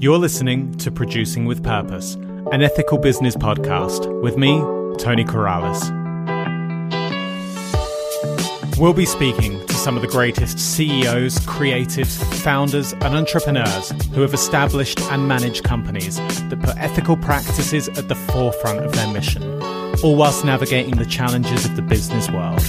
You're listening to Producing with Purpose, an ethical business podcast with me, Tony Corrales. We'll be speaking to some of the greatest CEOs, creatives, founders, and entrepreneurs who have established and managed companies that put ethical practices at the forefront of their mission, all whilst navigating the challenges of the business world.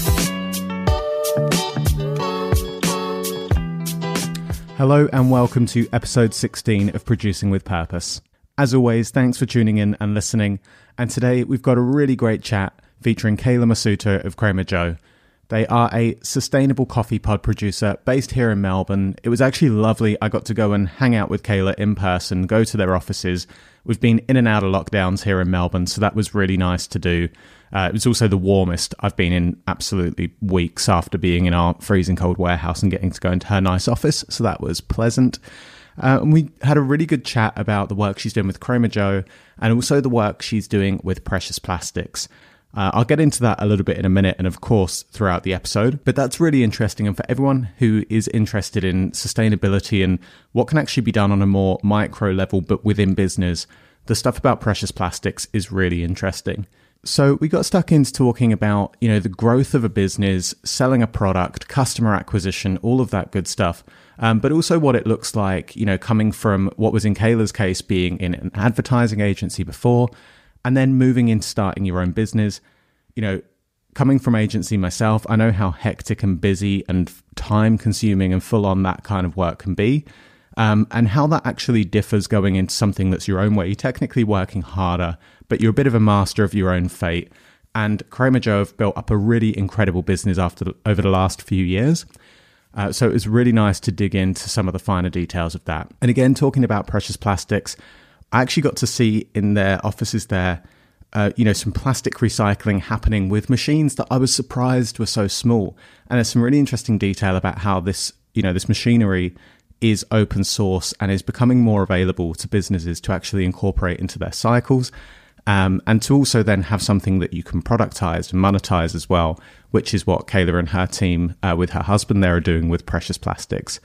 Hello, and welcome to episode 16 of Producing with Purpose. As always, thanks for tuning in and listening. And today we've got a really great chat featuring Kayla Mossuto of Crema Joe. They are a sustainable coffee pod producer based here in Melbourne. It was actually lovely. I got to go and hang out with Kayla in person, go to their offices. We've been in and out of lockdowns here in Melbourne, so that was really nice to do. Uh, it was also the warmest I've been in absolutely weeks after being in our freezing cold warehouse and getting to go into her nice office. So that was pleasant. Uh, and we had a really good chat about the work she's doing with Crema Joe and also the work she's doing with Precious Plastics. Uh, I'll get into that a little bit in a minute and, of course, throughout the episode. But that's really interesting. And for everyone who is interested in sustainability and what can actually be done on a more micro level, but within business, the stuff about precious plastics is really interesting. So we got stuck into talking about, you know, the growth of a business, selling a product, customer acquisition, all of that good stuff. Um, but also what it looks like, you know, coming from what was in Kayla's case being in an advertising agency before, and then moving into starting your own business. You know, coming from agency myself, I know how hectic and busy and time consuming and full on that kind of work can be. Um, and how that actually differs going into something that's your own way. You're technically working harder, but you're a bit of a master of your own fate. And Crema Joe have built up a really incredible business after the, over the last few years. Uh, so it was really nice to dig into some of the finer details of that. And again, talking about precious plastics, I actually got to see in their offices there, uh, you know, some plastic recycling happening with machines that I was surprised were so small. And there's some really interesting detail about how this, you know, this machinery is open source and is becoming more available to businesses to actually incorporate into their cycles um, and to also then have something that you can productize and monetize as well, which is what Kayla and her team, uh, with her husband, there are doing with precious plastics.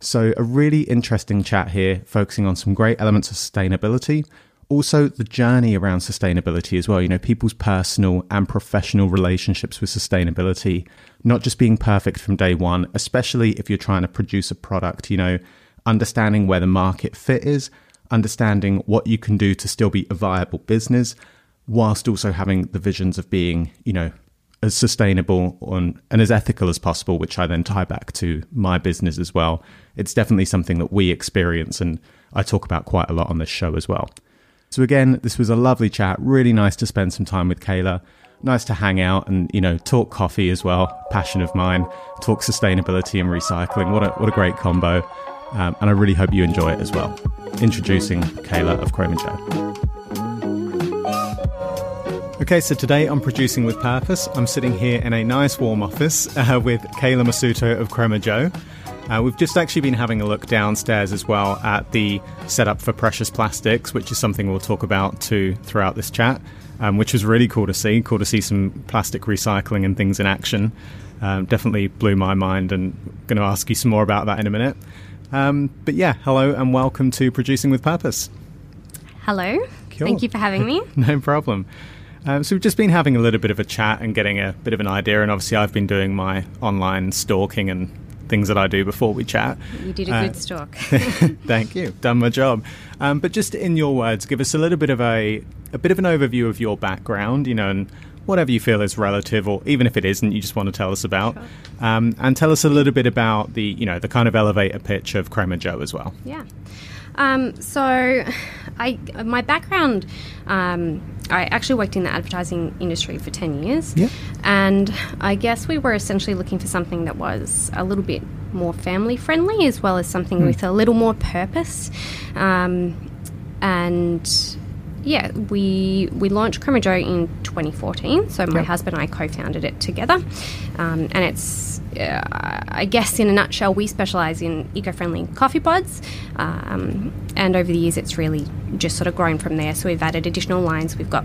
So, a really interesting chat here, focusing on some great elements of sustainability. Also, the journey around sustainability as well. You know, people's personal and professional relationships with sustainability, not just being perfect from day one, especially if you're trying to produce a product, you know, understanding where the market fit is understanding what you can do to still be a viable business whilst also having the visions of being, you know, as sustainable and, as ethical as possible, which I then tie back to my business as well. It's definitely something that we experience and I talk about quite a lot on this show as well. So again, this was a lovely chat. Really nice to spend some time with Kayla. Nice to hang out and you know talk coffee as well. Passion of mine. Talk sustainability and recycling. What a what a great combo. Um, and I really hope you enjoy it as well. Introducing Kayla of Crema Joe. Okay, so today I'm producing with purpose. I'm sitting here in a nice warm office uh, with Kayla Mossuto of Crema Joe. Uh, we've just actually been having a look downstairs as well at the setup for precious plastics, which is something we'll talk about too throughout this chat, um, which was really cool to see. Cool to see some plastic recycling and things in action. Um, definitely blew my mind, and going to ask you some more about that in a minute. Um, but yeah, hello and welcome to Producing with Purpose. Hello. Cool. Thank you for having me. no problem. Um, so we've just been having a little bit of a chat and getting a bit of an idea, and obviously I've been doing my online stalking and things that I do before we chat. You did a uh, good stalk. thank you. Done my job. Um, but just in your words, give us a little bit of a a bit of an overview of your background, you know, and whatever you feel is relative, or even if it isn't, you just want to tell us about. Sure. Um, and tell us a little bit about the, you know, the kind of elevator pitch of Crema Joe as well. Yeah. Um, so, I my background, um, I actually worked in the advertising industry for ten years, yeah. and I guess we were essentially looking for something that was a little bit more family friendly, as well as something mm. with a little more purpose, um, and yeah, we we launched Joe in 2014. So my yep. husband and I co-founded it together, um, and it's uh, I guess in a nutshell, we specialize in eco-friendly coffee pods, um, and over the years, it's really just sort of grown from there. So we've added additional lines. We've got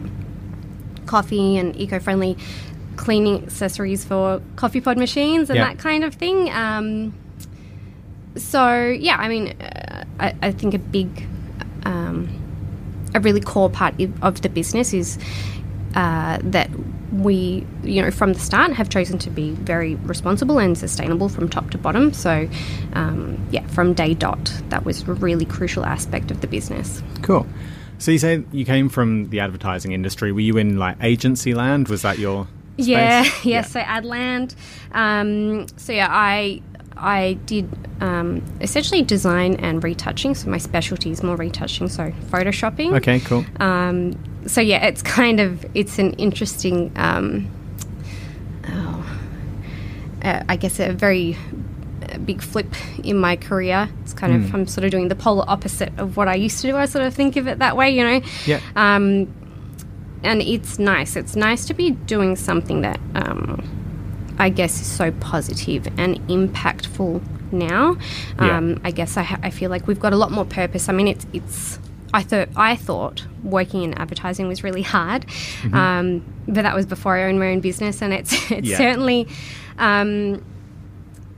coffee and eco-friendly cleaning accessories for coffee pod machines and yep. that kind of thing. Um, so yeah, I mean, uh, I, I, think a big, um, a really core part of the business is uh, that we, you know, from the start have chosen to be very responsible and sustainable from top to bottom. So, um, yeah, from day dot, that was a really crucial aspect of the business. Cool. So you say you came from the advertising industry. Were you in like agency land? Was that your Space? Yeah, yeah, yeah. So Adland. Um, so yeah, I I did um, essentially design and retouching. So my specialty is more retouching, so photoshopping. Okay, cool. Um, so yeah, it's kind of it's an interesting. Um, oh, uh, I guess a very big flip in my career. It's kind mm. of hmm. I'm sort of doing the polar opposite of what I used to do. I sort of think of it that way, you know. Yeah. Um, and it's nice. It's nice to be doing something that um, I guess is so positive and impactful now. Um, yeah. I guess I, ha- I feel like we've got a lot more purpose. I mean, it's it's. I thought I thought working in advertising was really hard, mm-hmm. um, but that was before I owned my own business, and it's it's yeah. certainly. Um,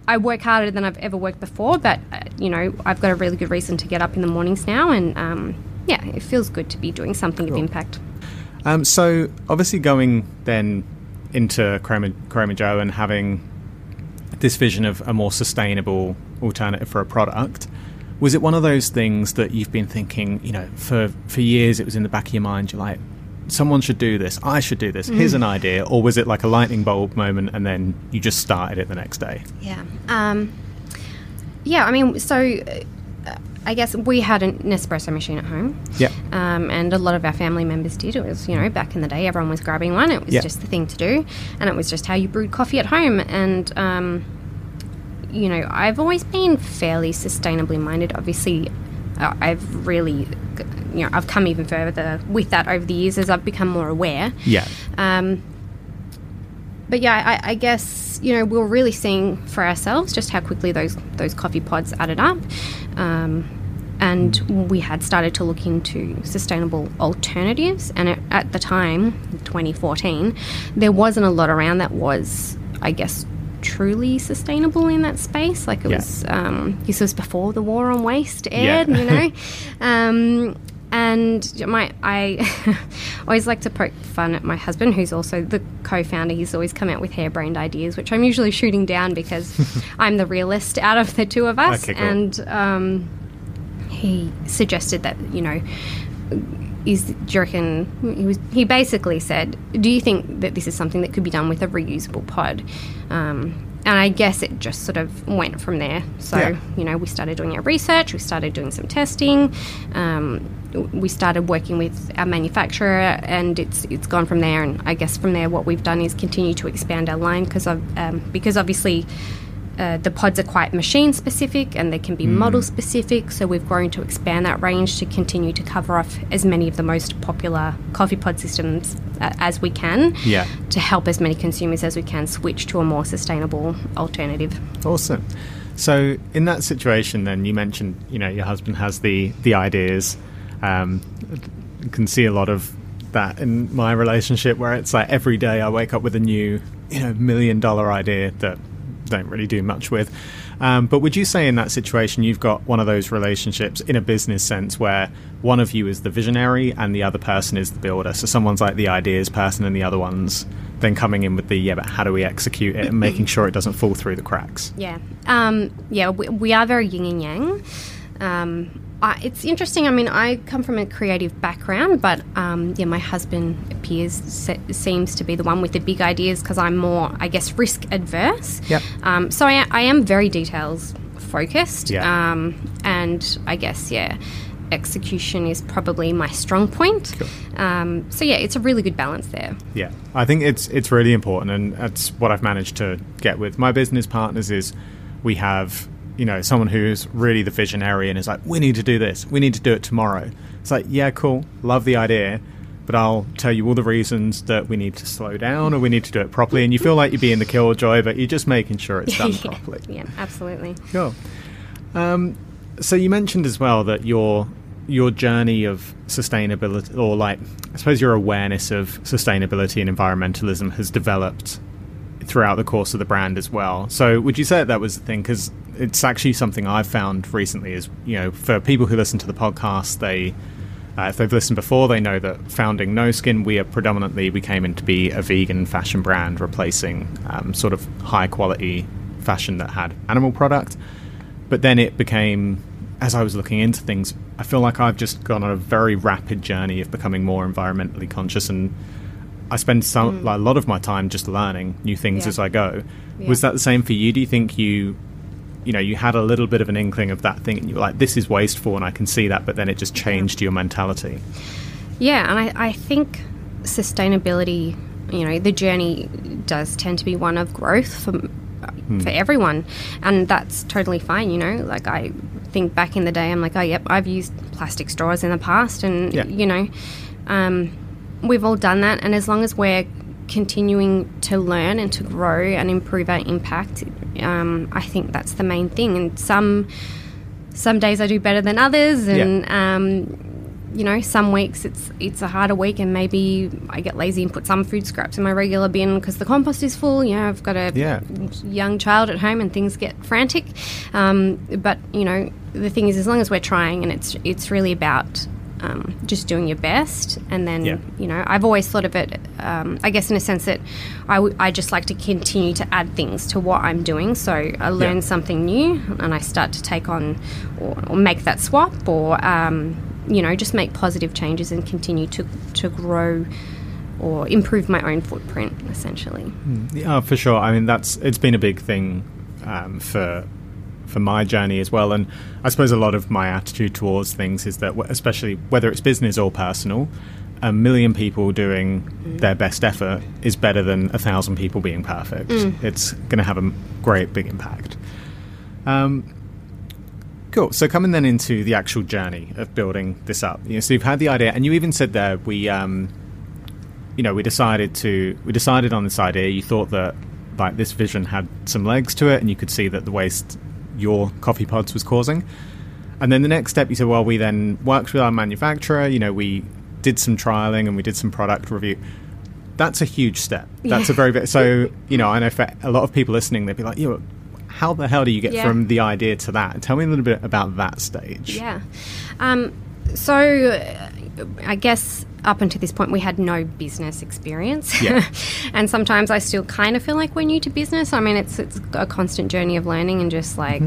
I work harder than I've ever worked before, but uh, you know I've got a really good reason to get up in the mornings now, and um, yeah, it feels good to be doing something cool. of impact. Um, so obviously going then into Crema, Joe and having this vision of a more sustainable alternative for a product, was it one of those things that you've been thinking, you know, for, for years it was in the back of your mind, you're like, someone should do this, I should do this, mm. here's an idea, or was it like a lightning bulb moment and then you just started it the next day? Yeah. Um, yeah, I mean, so I guess we had an Nespresso machine at home. Yeah. Um, and a lot of our family members did. It was, you know, back in the day, everyone was grabbing one. It was yep. just the thing to do. And it was just how you brewed coffee at home. And, um, you know, I've always been fairly sustainably minded. Obviously, uh, I've really, you know, I've come even further with that over the years as I've become more aware. Yeah. Um, but yeah, I, I, guess you know we are really seeing for ourselves just how quickly those those coffee pods added up, um, and we had started to look into sustainable alternatives. And it, at the time, 2014, there wasn't a lot around that was, I guess, truly sustainable in that space. Like it yeah. was, um, this was before the war on waste aired, yeah. you know. Um, and my I always like to poke fun at my husband, who's also the co-founder. He's always come out with harebrained ideas, which I'm usually shooting down because I'm the realist out of the two of us. Okay, cool. And um, he suggested that you know is do you reckon he was he basically said do you think that this is something that could be done with a reusable pod um, and I guess it just sort of went from there. So, yeah. you know, we started doing our research, we started doing some testing, um, we started working with our manufacturer, and it's it's gone from there. And I guess from there, what we've done is continue to expand our line because of um, because obviously uh, the pods are quite machine specific and they can be mm. model specific. So we've grown to expand that range to continue to cover off as many of the most popular coffee pod systems uh, as we can. Yeah. To help as many consumers as we can switch to a more sustainable alternative. Awesome. So in that situation, then you mentioned, you know, your husband has the the ideas. Um, can see a lot of that in my relationship where it's like every day I wake up with a new, you know, million dollar idea that don't really do much with. Um, but would you say in that situation you've got one of those relationships in a business sense where one of you is the visionary and the other person is the builder? So someone's like the ideas person and the other one's then coming in with the yeah, but how do we execute it and making sure it doesn't fall through the cracks? Yeah, um, yeah, we, we, are very yin and yang. Um, I, it's interesting. I mean, I come from a creative background, but um, yeah, my husband appears se- seems to be the one with the big ideas because I'm more, I guess, risk adverse. Yep. Um, so I, I, am very details focused. Yeah. Um, and I guess yeah, execution is probably my strong point. Cool. Um, so yeah, it's a really good balance there. Yeah, I think it's it's really important, and that's what I've managed to get with my business partners. Is we have you know, someone who's really the visionary and is like, we need to do this, we need to do it tomorrow. It's like, yeah, cool, love the idea, but I'll tell you all the reasons that we need to slow down or we need to do it properly. And you feel like you're being the killjoy, but you're just making sure it's done yeah, properly. Yeah, absolutely. Cool. Um, so you mentioned as well that your your journey of sustainability, or like I suppose your awareness of sustainability and environmentalism, has developed throughout the course of the brand as well. So would you say that, that was the thing? Because it's actually something I've found recently. Is you know, for people who listen to the podcast, they uh, if they've listened before, they know that founding Noskin, we are predominantly we came in to be a vegan fashion brand, replacing um, sort of high quality fashion that had animal product. But then it became, as I was looking into things, I feel like I've just gone on a very rapid journey of becoming more environmentally conscious, and I spend some like, a lot of my time just learning new things Yeah. as I go. Yeah. Was that the same for you? Do you think you you know, you had a little bit of an inkling of that thing, and you were like, "This is wasteful," and I can see that. But then it just changed your mentality. Yeah, and I, I think sustainability, you know, the journey does tend to be one of growth for for everyone, and that's totally fine. You know, like I think back in the day, I'm like, oh, yep, I've used plastic straws in the past, and Yeah. you know, um, we've all done that, and as long as we're continuing to learn and to grow and improve our impact, um, I think that's the main thing. And some some days I do better than others, and um, you know, some weeks it's it's a harder week, and maybe I get lazy and put some food scraps in my regular bin because the compost is full. You know, I've got a Yeah. young child at home, and things get frantic. Um, but you know, the thing is, as long as we're trying, and it's it's really about um, just doing your best, and then Yeah. you know, I've always thought of it, um, I guess, in a sense that I, w- I just like to continue to add things to what I'm doing. So I learn Yeah. something new, and I start to take on or, or make that swap, or um, you know, just make positive changes and continue to to grow or improve my own footprint, essentially. Yeah, for sure. I mean, that's it's been a big thing um, for for my journey as well, and I suppose a lot of my attitude towards things is that, especially whether it's business or personal, a million people doing their best effort is better than a thousand people being perfect. It's going to have a great big impact. Um, Cool. So coming then into the actual journey of building this up, you know, so you've had the idea, and you even said there we, um, you know, we decided to we decided on this idea. You thought that like this vision had some legs to it, and you could see that the waste your coffee pods was causing. And then the next step, you said, well, we then worked with our manufacturer. You know, we did some trialing and we did some product review. That's a huge step. That's a very, very so. You know, I know for a lot of people listening, they'd be like, you know, how the hell do you get Yeah. from the idea to that? Tell me a little bit about that stage. Yeah. Um, so I guess up until this point, we had no business experience. Yeah. and sometimes I still kind of feel like we're new to business. I mean, it's, it's a constant journey of learning and just like.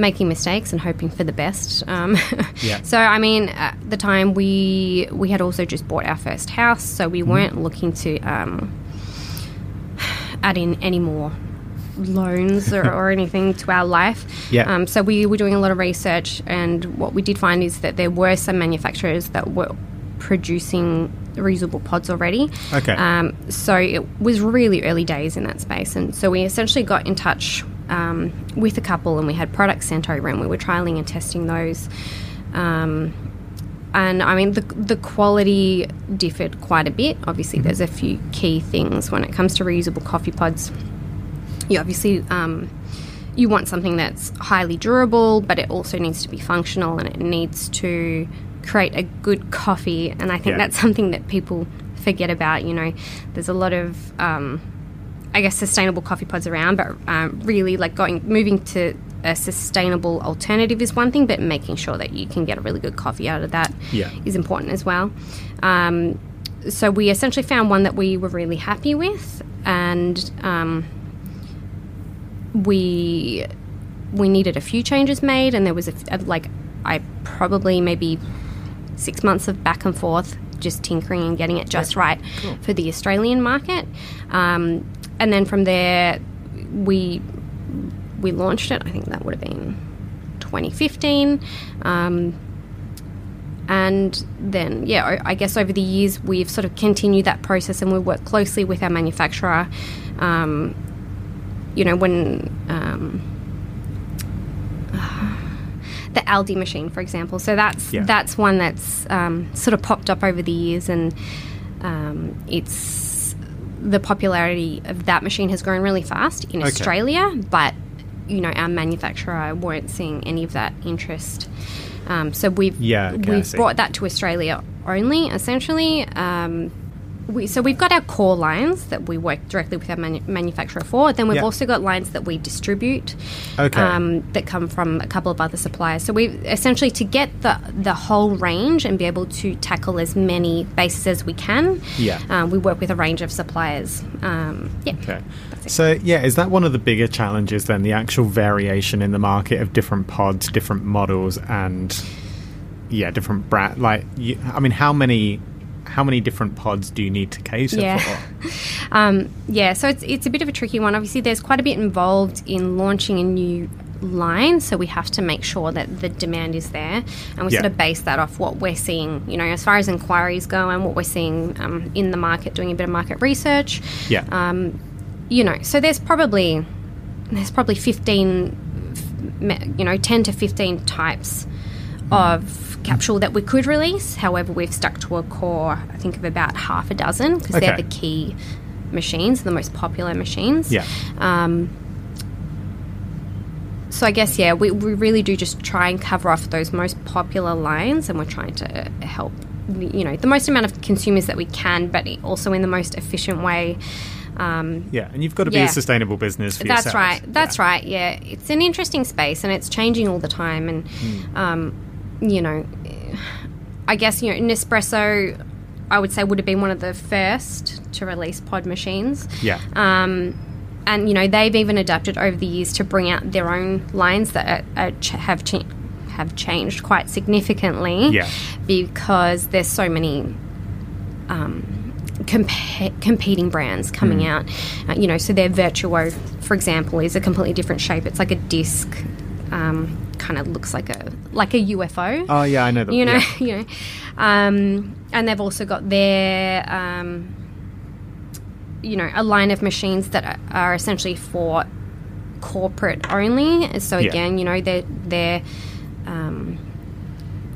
Making mistakes and hoping for the best. Um, Yeah. So I mean, at the time we we had also just bought our first house, so we weren't looking to um, add in any more loans or, or anything to our life. Yeah. Um, so we were doing a lot of research, and what we did find is that there were some manufacturers that were producing reusable pods already. Okay. Um, so it was really early days in that space, and so we essentially got in touch um, with a couple, and we had products sent over, and we were trialing and testing those. Um, and I mean, the, the quality differed quite a bit. Obviously, there's a few key things when it comes to reusable coffee pods. You obviously um, you want something that's highly durable, but it also needs to be functional and it needs to create a good coffee. And I think Yeah. that's something that people forget about. You know, there's a lot of um, I guess sustainable coffee pods around, but um, really like going moving to a sustainable alternative is one thing, but making sure that you can get a really good coffee out of that is Yeah. important as well. Um, so we essentially found one that we were really happy with, and um, we we needed a few changes made, and there was a, f- like I probably maybe six months of back and forth, just tinkering and getting it just right for the Australian market. Um, and then from there, we we launched it. I think that would have been 2015. Um, and then, yeah, I- I guess over the years we've sort of continued that process and we work closely with our manufacturer. Um, you know, when um, the Aldi machine, for example. So that's Yeah. that's one that's um, sort of popped up over the years, and um, it's the popularity of that machine has grown really fast in Okay. Australia, but you know our manufacturer weren't seeing any of that interest. Um, so we've Yeah, okay, we've brought that to Australia only, essentially. Um, we, so we've got our core lines that we work directly with our manu- manufacturer for. Then we've Yeah. also got lines that we distribute Okay. um, that come from a couple of other suppliers. So we essentially to get the the whole range and be able to tackle as many bases as we can. Yeah. um, we work with a range of suppliers. Um, yeah. Okay. So, yeah, is that one of the bigger challenges then? The actual variation in the market of different pods, different models, and yeah, different brand. Like, you, I mean, how many how many different pods do you need to cater Yeah. for? Um, yeah, so it's, it's a bit of a tricky one. Obviously, there's quite a bit involved in launching a new line, so we have to make sure that the demand is there, and we Yeah. sort of base that off what we're seeing, you know, as far as inquiries go and what we're seeing um, in the market, doing a bit of market research. Yeah. Um, you know, so there's probably there's probably 15, you know, 10 to 15 types of capsule that we could release. However, we've stuck to a core, I think, of about half a dozen because they're the key machines, the most popular machines. yeah. Um, so I guess yeah, we, we really do just try and cover off those most popular lines, and we're trying to help you know the most amount of consumers that we can, but also in the most efficient way. Um, Yeah, and you've got to be a sustainable business for that's yourself. right. That's Yeah. right. Yeah, it's an interesting space, and it's changing all the time. And Hmm. um, you know, I guess you know Nespresso, I would say would have been one of the first to release pod machines. Yeah. Um, and you know they've even adapted over the years to bring out their own lines that are, are ch- have cha- have changed quite significantly. Yeah. Because there's so many um, comp- competing brands coming Mm. out. Uh, you know, so their Virtuo, for example, is a completely different shape. It's like a disc. Um, kind of looks like a like a UFO Oh, yeah, I know that. you know, yeah. you know, um, and they've also got their, um, you know, a line of machines that are, essentially for corporate only. So Yeah. again, you know, they're they're um,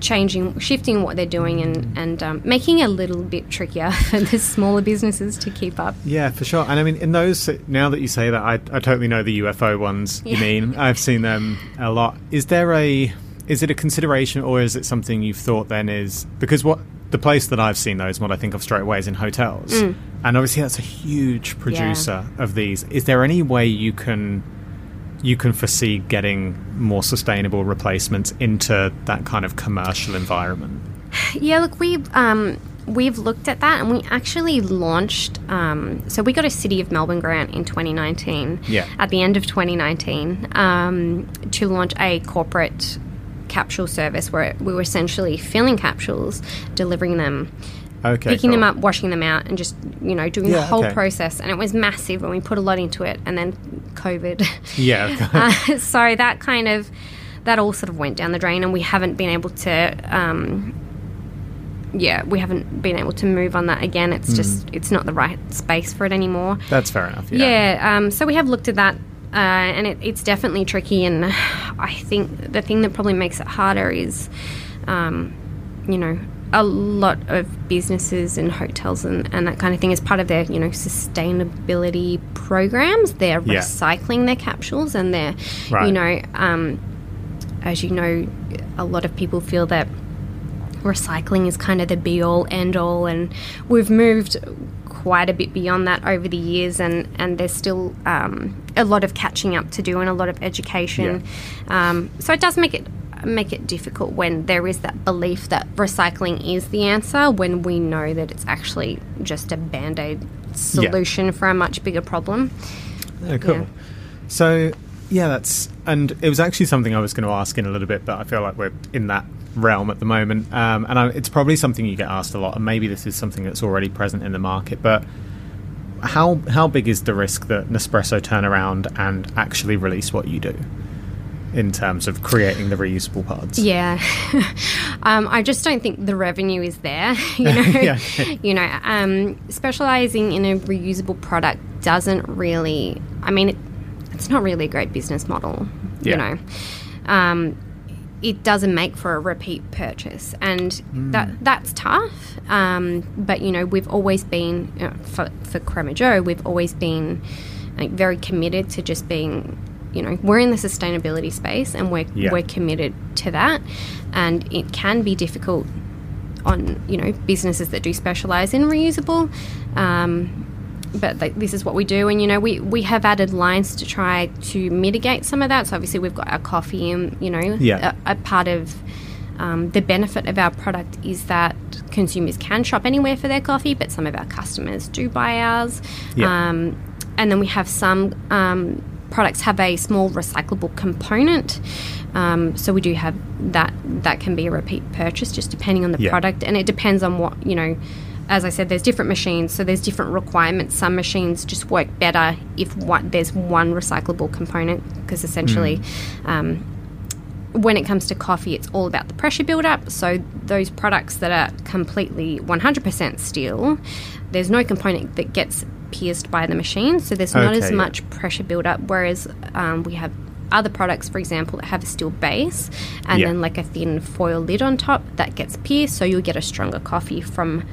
changing, shifting what they're doing, and and um, making it a little bit trickier for the smaller businesses to keep up. Yeah, for sure. And I mean, in those, now that you say that, I, I totally know the UFO ones you mean. I've seen them a lot. Is there a, is it a consideration or is it something you've thought then is, because what, the place that I've seen those, what I think of straight away is in hotels. Mm. And obviously that's a huge producer of these. Is there any way you can, you can foresee getting more sustainable replacements into that kind of commercial environment? Yeah, look, we've um, we've looked at that, and we actually launched. Um, so we got a City of Melbourne grant in 2019. Yeah. At the end of 2019, um, to launch a corporate capsule service where we were essentially filling capsules, delivering them. Okay. Picking them up, washing them out, and just you know doing the whole okay. process, and it was massive, and we put a lot into it, and then COVID. Yeah. Uh, so that kind of that all sort of went down the drain, and we haven't been able to. Um, yeah, we haven't been able to move on that again. It's just it's not the right space for it anymore. That's fair enough. Yeah, um, so we have looked at that, uh, and it, it's definitely tricky. And I think the thing that probably makes it harder is, um, you know, a lot of businesses and hotels and, and that kind of thing as part of their you know sustainability programs. They're Yeah. recycling their capsules, and they're Right. you know, um, as you know, a lot of people feel that recycling is kind of the be all end all and we've moved quite a bit beyond that over the years and and there's still um, a lot of catching up to do and a lot of education um, so it does make it make it difficult when there is that belief that recycling is the answer when we know that it's actually just a band-aid solution for a much bigger problem Oh, cool. Yeah. So, yeah, that's and it was actually something I was going to ask in a little bit, but I feel like we're in that realm at the moment, um, and I, it's probably something you get asked a lot, and maybe this is something that's already present in the market, but. How how big is the risk that Nespresso turn around and actually release what you do in terms of creating the reusable pods? Yeah, um, I just don't think the revenue is there. You know, Yeah. you know, um, specializing in a reusable product doesn't really. I mean, it, it's not really a great business model. Yeah. You know, um, it doesn't make for a repeat purchase, and that that's tough. Um, but you know, we've always been you know, for for Crema Joe, we've always been like, very committed to just being. You know, we're in the sustainability space, and we're Yeah. we're committed to that. And it can be difficult on you know businesses that do specialize in reusable. Um, but th- this is what we do, and you know we, we have added lines to try to mitigate some of that. So obviously we've got our coffee, and you know Yeah. a, a part of um, the benefit of our product is that consumers can shop anywhere for their coffee, but some of our customers do buy ours. Yeah. Um, and then we have some um, products have a small recyclable component. Um, so we do have that. That can be a repeat purchase, just depending on the Yeah. product, and it depends on what you know. As I said, there's different machines, so there's different requirements. Some machines just work better if one, there's one recyclable component, because essentially, um, when it comes to coffee, it's all about the pressure buildup. So those products that are completely 100% steel, there's no component that gets pierced by the machine, so there's not as Okay, yeah. much pressure buildup. Whereas um, we have other products, for example, that have a steel base and Yeah. then like a thin foil lid on top that gets pierced, so you'll get a stronger coffee from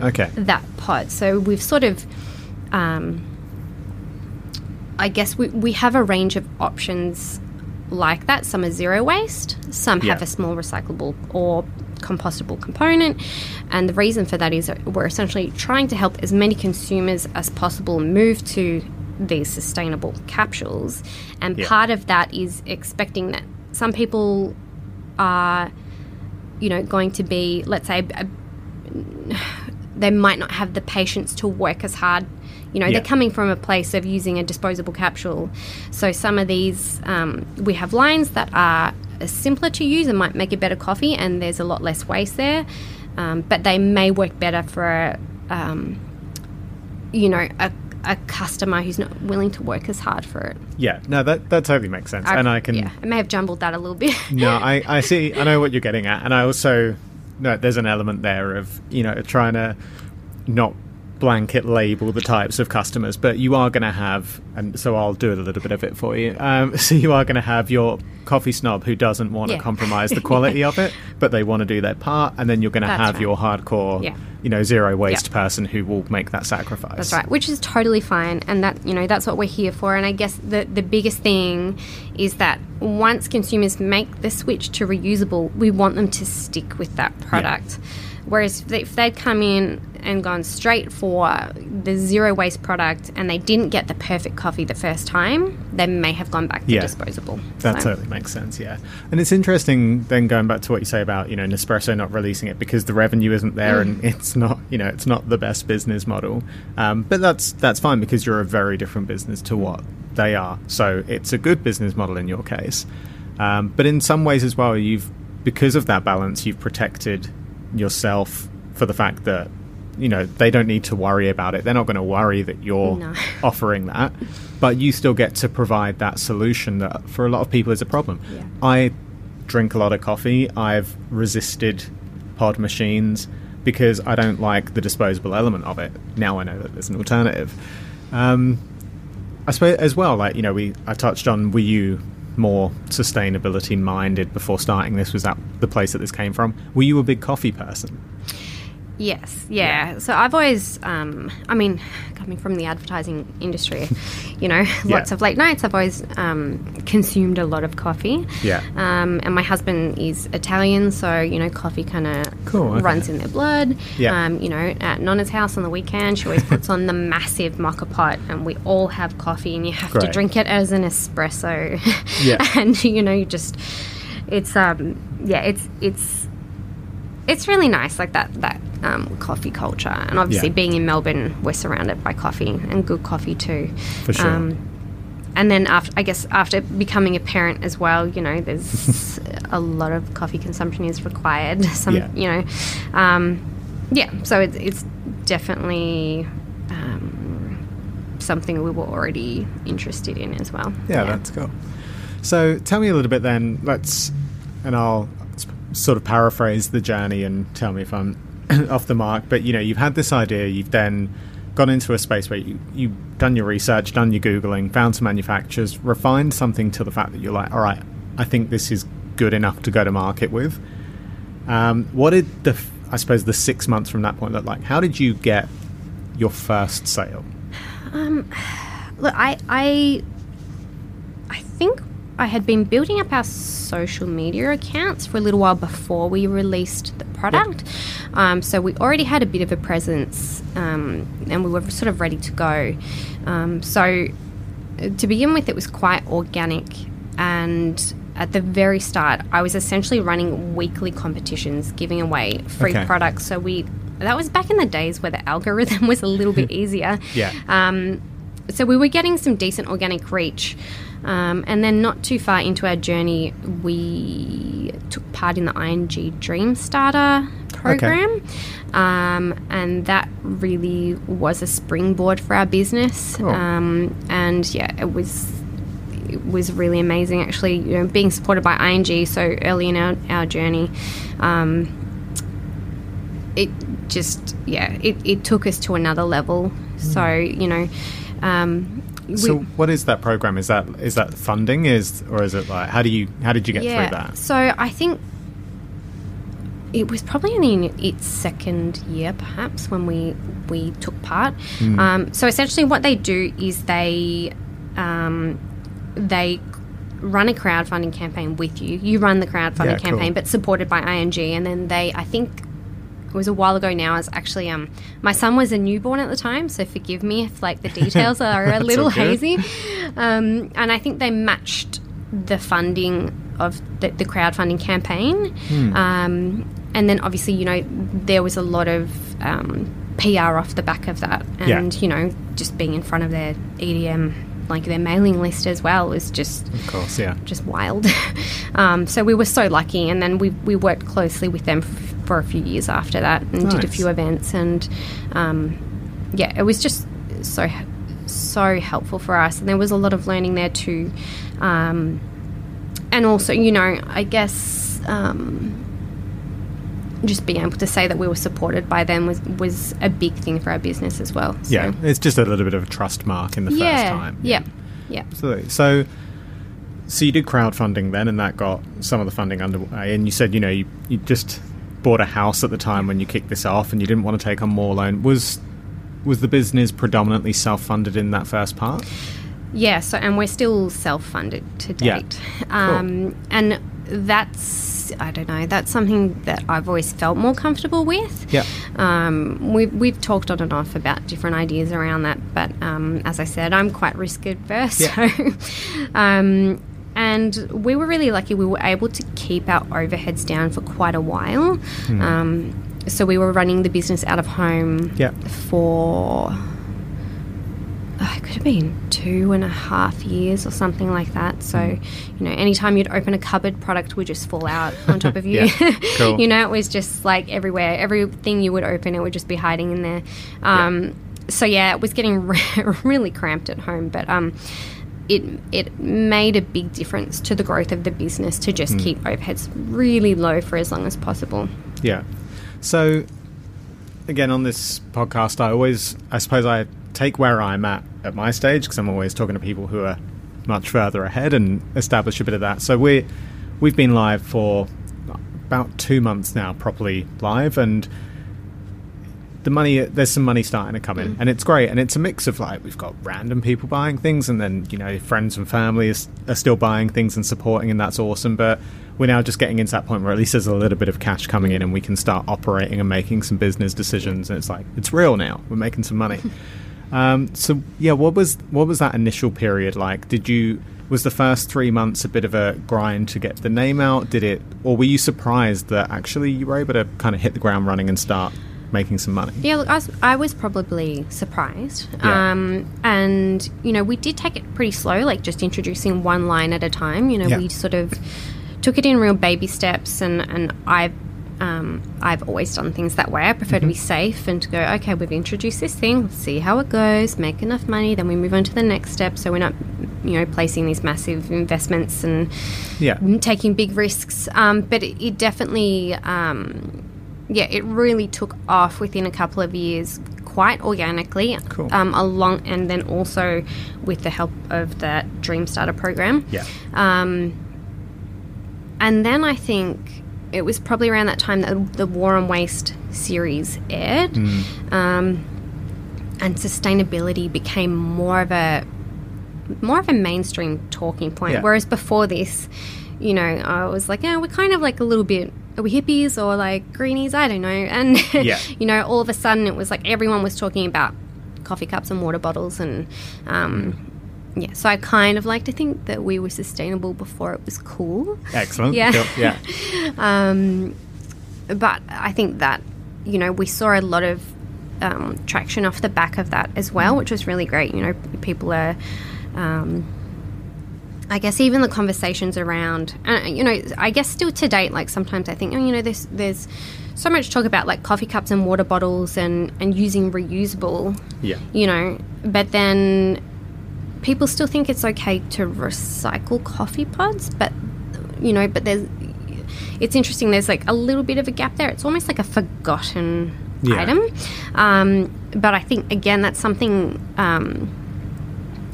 Okay. that pod. So we've sort of, um, I guess we, we have a range of options like that. Some are zero waste, some have a small recyclable or compostable component. And the reason for that is that we're essentially trying to help as many consumers as possible move to these sustainable capsules. And Yeah. part of that is expecting that some people are, you know, going to be, let's say, a, they might not have the patience to work as hard. You know, Yeah. they're coming from a place of using a disposable capsule. So some of these, um, we have lines that are simpler to use and might make a better coffee, and there's a lot less waste there. Um, but they may work better for, um, you know, a, a customer who's not willing to work as hard for it. Yeah. No, that that totally makes sense, and I can. yeah, I may have jumbled that a little bit. No, I, I see. I know what you're getting at, and I also no. There's an element there of you know trying to not blanket label the types of customers, but you are going to have, and so I'll do a little bit of it for you. Um, so you are going to have your coffee snob who doesn't want to Yeah. compromise the quality of it, but they want to do their part, and then you're going to That's have right. your hardcore, Yeah. you know, zero waste Yeah. person who will make that sacrifice. That's right, which is totally fine, and that you know that's what we're here for. And I guess the the biggest thing is that once consumers make the switch to reusable, we want them to stick with that product. Whereas if they- if they'd come in and gone straight for the zero waste product and they didn't get the perfect coffee the first time, they may have gone back to Yeah. disposable. That So- totally makes sense, yeah. And it's interesting then going back to what you say about, you know, Nespresso not releasing it because the revenue isn't there and it's not, you know, it's not the best business model. Um, but that's that's fine because you're a very different business to what they are. So it's a good business model in your case. Um, but in some ways as well, you've because of that balance, you've protected yourself for the fact that you know they don't need to worry about it. They're not going to worry that you're No. offering that, but you still get to provide that solution that for a lot of people is a problem. Yeah. I drink a lot of coffee. I've resisted pod machines because I don't like the disposable element of it. Now I know that there's an alternative. Um, I suppose as well, like you know, we I touched on were you more sustainability minded before starting this? Was that the place that this came from? Were you a big coffee person? Yes, yeah. So I've always, um, I mean, coming from the advertising industry, you know, lots Yeah. of late nights. I've always um, consumed a lot of coffee. Yeah. Um, and my husband is Italian, so you know, coffee kind of Cool, okay. runs in their blood. Yeah. Um, you know, at Nonna's house on the weekend, she always puts on the massive mocha pot, and we all have coffee, and you have to drink it as an espresso. Yeah. and you know, you just, it's um, yeah, it's it's it's really nice, like that that um, coffee culture, and obviously Yeah. being in Melbourne, we're surrounded by coffee and good coffee too. For sure. Um, and then after, I guess after becoming a parent as well, you know, there's a lot of coffee consumption is required. Some, Yeah. you know, um, yeah. So it's it's definitely um, something we were already interested in as well. Yeah, that's cool. So tell me a little bit then. Let's, and I'll sort of paraphrase the journey and tell me if I'm off the mark. But you know, you've had this idea. You've then gone into a space where you you've done your research, done your googling, found some manufacturers, refined something to the fact that you're like, all right, I think this is good enough to go to market with. Um, what did the I suppose the six months from that point look like? How did you get your first sale? Look, I, I, I think I had been building up our social media accounts for a little while before we released the product. Um, so we already had a bit of a presence um, and we were sort of ready to go. Um, so uh, to begin with, it was quite organic and at the very start, I was essentially running weekly competitions, giving away free Okay. products. So we that was back in the days where the algorithm was a little bit easier. Yeah. Um, so we were getting some decent organic reach. Um, and then not too far into our journey, we took part in the ING Dream Starter program. Um, and that really was a springboard for our business. Cool. Um, and yeah, it was it was really amazing actually you know being supported by ING so early in our, our journey um, it just yeah it, it took us to another level so you know um, we- So, what is that program? Is that is that funding? Is or is it like how do you how did you get yeah through that? so I think it was probably only in its second year perhaps when we we took part Hmm. um, so essentially what they do is they um, they run a crowdfunding campaign with you. You run the crowdfunding Yeah, cool. campaign, but supported by ING, and then they, I think. It was a while ago now. Is actually um, my son was a newborn at the time, so forgive me if like the details are a little good. hazy. Um, and I think they matched the funding of the, the crowdfunding campaign, Hmm. um, and then obviously you know there was a lot of um, PR off the back of that, Yeah. and you know just being in front of their EDM, like their mailing list as well, was just Of course, yeah. just wild. um, so we were so lucky, and then we we worked closely with them f- for a few years after that, and did a few events, and um, yeah, it was just so so helpful for us, and there was a lot of learning there too, um, and also you know I guess. Um, just being able to say that we were supported by them was, was a big thing for our business as well. So, Yeah, it's just a little bit of a trust mark in the yeah, first time. yeah, yeah. Absolutely. So, so you did crowdfunding then, and that got some of the funding underway. And you said, you know, you, you just bought a house at the time when you kicked this off, and you didn't want to take on more loan. Was was the business predominantly self-funded in that first part? Yeah, so and we're still self-funded to Yeah. date, um, and that's I don't know. That's something that I've always felt more comfortable with. Yeah. Um, we, we've talked on and off about different ideas around that, but um, as I said, I'm quite risk adverse. Yeah. So, um, and we were really lucky. We were able to keep our overheads down for quite a while. Hmm. Um, so we were running the business out of home Yeah. for have been two and a half years or something like that. So, Hmm. you know, anytime you'd open a cupboard, product would just fall out on top of you. Yeah, cool. you know, it was just like everywhere. Everything you would open, it would just be hiding in there. Um, So yeah, it was getting re- really cramped at home, but um, it it made a big difference to the growth of the business to just keep overheads really low for as long as possible. Yeah. So, again, on this podcast, I always, I suppose, I take where I'm at at my stage because I'm always talking to people who are much further ahead and establish a bit of that. So we we've been live for about two months now, properly live, and the money there's some money starting to come in mm. and it's great and it's a mix of like we've got random people buying things and then you know friends and family is, are still buying things and supporting and that's awesome but we're now just getting into that point where at least there's a little bit of cash coming in and we can start operating and making some business decisions and it's like it's real now. We're making some money um, so yeah what was what was that initial period like did you was the first three months a bit of a grind to get the name out did it or were you surprised that actually you were able to kind of hit the ground running and start making some money Yeah, look, I was, I was probably surprised. Yeah. Um, and, you know, we did take it pretty slow, like just introducing one line at a time. You know, Yeah. we sort of took it in real baby steps, and, and I've, um, I've always done things that way. I prefer to be safe and to go, okay, we've introduced this thing, let's see how it goes, make enough money, then we move on to the next step. So we're not, you know, placing these massive investments and yeah taking big risks. Um, but it, it definitely, um, yeah, it really took off within a couple of years, quite organically. Cool. Um, along and then also with the help of that Dream Starter program. yeah Um, and then I think it was probably around that time that the War on Waste series aired. Um, and sustainability became more of a more of a mainstream talking point. Yeah. Whereas before this, you know, I was like, yeah, we're kind of like a little bit. Are we hippies or like greenies? I don't know. And Yeah. you know, all of a sudden it was like everyone was talking about coffee cups and water bottles, and um, yeah. So I kind of like to think that we were sustainable before it was cool. Excellent. Yeah. Cool. Yeah. Um, but I think that you know we saw a lot of um, traction off the back of that as well, which was really great. You know, people are. Um, I guess even the conversations around, uh, you know, I guess still to date, like sometimes I think, oh, you know, there's there's so much talk about like coffee cups and water bottles and and using reusable, Yeah. you know, but then people still think it's okay to recycle coffee pods, but you know, but there's it's interesting. There's like a little bit of a gap there. It's almost like a forgotten Yeah. item, um, but I think again that's something. Um,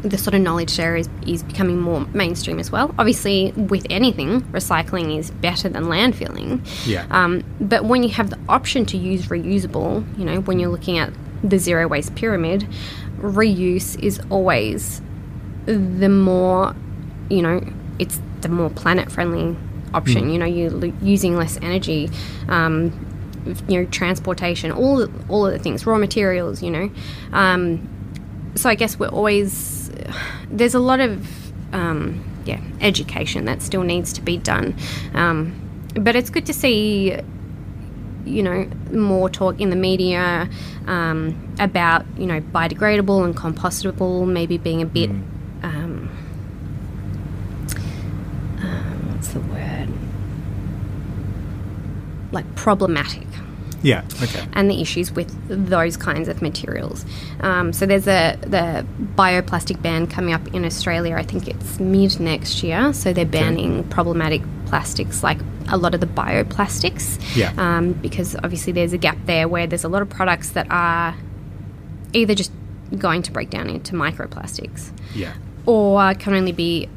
the sort of knowledge share is, is becoming more mainstream as well. Obviously, with anything, recycling is better than landfilling. Yeah. Um, but when you have the option to use reusable, you know, when you're looking at the zero waste pyramid, reuse is always the more, you know, it's the more planet friendly option. You know, you're using less energy. Um, you know, transportation, all all of the things, raw materials. You know, um, so I guess we're always there's a lot of um, yeah education that still needs to be done, um, but it's good to see you know more talk in the media um, about you know biodegradable and compostable maybe being a bit um, um, what's the word like problematic Yeah. Okay. and the issues with those kinds of materials. Um, so there's a the bioplastic ban coming up in Australia. I think it's mid next year. So they're banning problematic plastics like a lot of the bioplastics. Yeah. Um, because obviously there's a gap there where there's a lot of products that are either just going to break down into microplastics Yeah. or can only be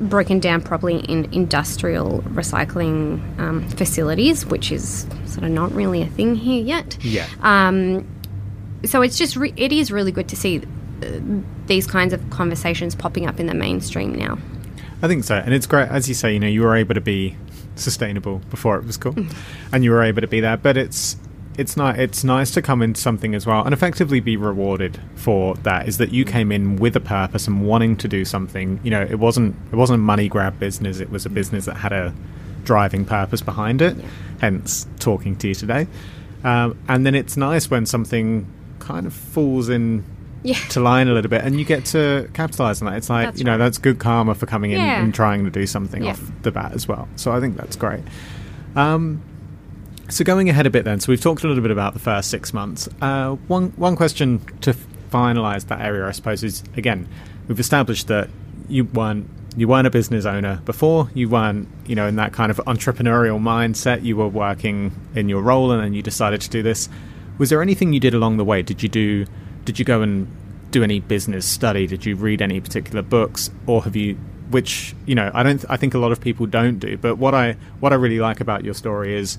broken down properly in industrial recycling um, facilities, which is sort of not really a thing here yet. Yeah. Um, so it's just re- it is really good to see uh, these kinds of conversations popping up in the mainstream now. I think so, and it's great as you say. You know, you were able to be sustainable before it was cool, and you were able to be that. But it's it's not. It's nice to come into something as well and effectively be rewarded for that. Is that you came in with a purpose and wanting to do something. You know, it wasn't it wasn't a money grab business. It was a business that had a driving purpose behind it. Hence, talking to you today. Um, and then it's nice when something kind of falls in Yeah. to line a little bit, and you get to capitalize on that. It's like That's you know right. that's good karma for coming in Yeah. and trying to do something Yeah. off the bat as well. So I think that's great. Um, so going ahead a bit then, so we've talked a little bit about the first six months. Uh, one one question to finalise that area, I suppose, is again we've established that you weren't you weren't a business owner before. You weren't you know in that kind of entrepreneurial mindset. You were working in your role, and then you decided to do this. Was there anything you did along the way? Did you do? Did you go and do any business study? Did you read any particular books, or have you? Which you know, I don't. I think a lot of people don't do. But what I what I really like about your story is,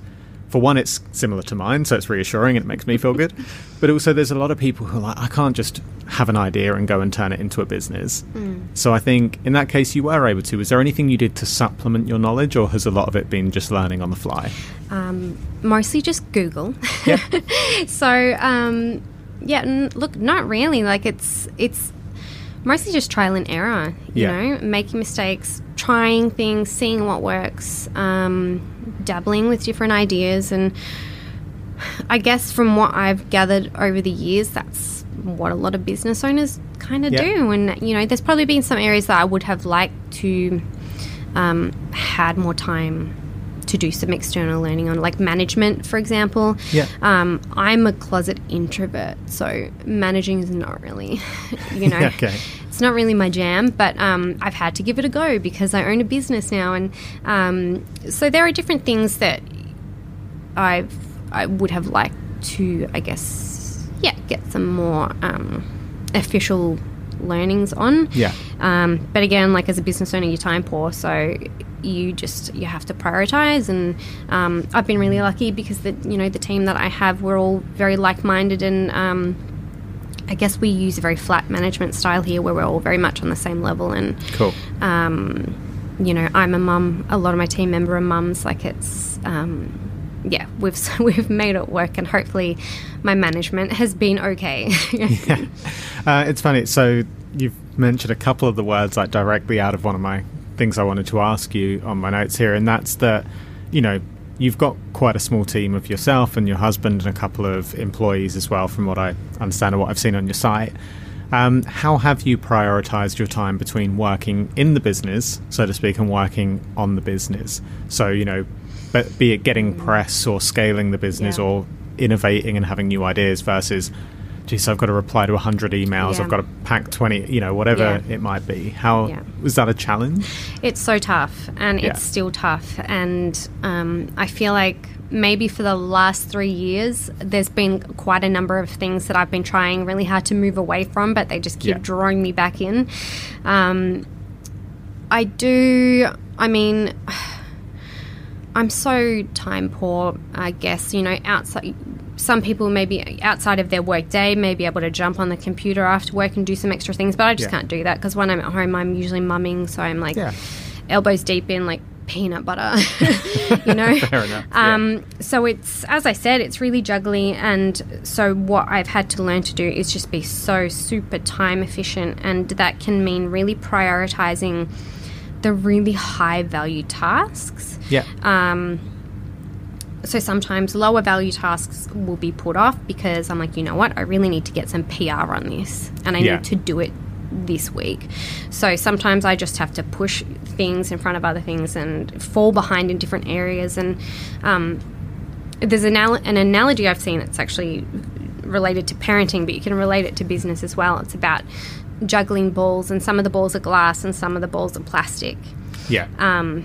for one, it's similar to mine, so it's reassuring and it makes me feel good. But also, there's a lot of people who are like, I can't just have an idea and go and turn it into a business. So I think in that case, you were able to. Was there anything you did to supplement your knowledge, or has a lot of it been just learning on the fly? Um, mostly just Google. Yeah. so um, yeah, n- look, not really. Like it's it's mostly just trial and error. You Yeah. know, making mistakes, trying things, seeing what works, um, dabbling with different ideas, and I guess from what I've gathered over the years, that's what a lot of business owners kind of Yeah. do. And you know, there's probably been some areas that I would have liked to um, had more time to do some external learning on, like management, for example. Yeah. Um, I'm a closet introvert, so managing is not really, you know, Okay. It's not really my jam. But um, I've had to give it a go because I own a business now, and um, so there are different things that I've I would have liked to, I guess, yeah, get some more um, official learnings on. Yeah. Um, but again, like as a business owner, you're time poor, so you just you have to prioritize. And um, I've been really lucky because the you know the team that I have, we're all very like minded, and um, I guess we use a very flat management style here, where we're all very much on the same level. And Cool. um, you know, I'm a mum. A lot of my team member are mums. Like it's, um, yeah, we've we've made it work, and hopefully, my management has been okay. yeah, uh, it's funny. So you've mentioned a couple of the words like directly out of one of my things I wanted to ask you on my notes here, and that's that, you know, you've got quite a small team of yourself and your husband and a couple of employees as well, from what I understand and what I've seen on your site. Um, how have you prioritized your time between working in the business, so to speak, and working on the business? So, you know, but be it getting press or scaling the business Yeah. or innovating and having new ideas versus, geez, I've got to reply to 100 emails, Yeah. I've got to pack 20, you know, whatever Yeah. it might be. How Yeah. was that a challenge? It's so tough, and it's still tough. And um, I feel like maybe for the last three years, there's been quite a number of things that I've been trying really hard to move away from, but they just keep drawing me back in. Um, I do, I mean, I'm so time poor, I guess, you know, outside. Some people maybe outside of their work day may be able to jump on the computer after work and do some extra things, but I just Yeah. can't do that because when I'm at home, I'm usually mumming, so I'm like Yeah. elbows deep in like peanut butter, you know. Fair enough, yeah. Um, so it's as I said, it's really juggly, and so what I've had to learn to do is just be so super time efficient, and that can mean really prioritizing the really high value tasks. Yeah. Um, so sometimes lower value tasks will be put off because I'm like, you know what, I really need to get some PR on this and I Yeah. need to do it this week. So sometimes I just have to push things in front of other things and fall behind in different areas. And um, there's an, al- an analogy I've seen that's actually related to parenting, but you can relate it to business as well. It's about juggling balls, and some of the balls are glass and some of the balls are plastic yeah. um,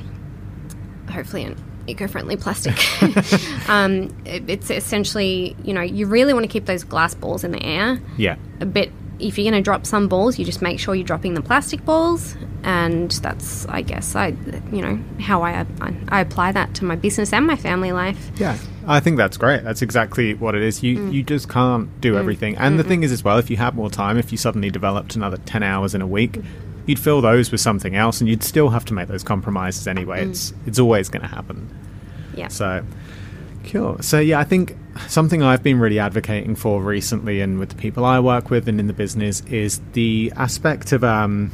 hopefully eco-friendly plastic. um, it, it's essentially, you know, you really want to keep those glass balls in the air. yeah. But if you're going to drop some balls, you just make sure you're dropping the plastic balls, and that's, I guess, I, you know, how I I, I apply that to my business and my family life. Yeah, I think that's great. That's exactly what it is. You Mm. you just can't do everything. And the thing is, as well, if you had more time, if you suddenly developed another ten hours in a week, you'd fill those with something else, and you'd still have to make those compromises anyway. Mm. It's it's always going to happen. Yeah. So, cool. So yeah, I think something I've been really advocating for recently, and with the people I work with and in the business, is the aspect of um,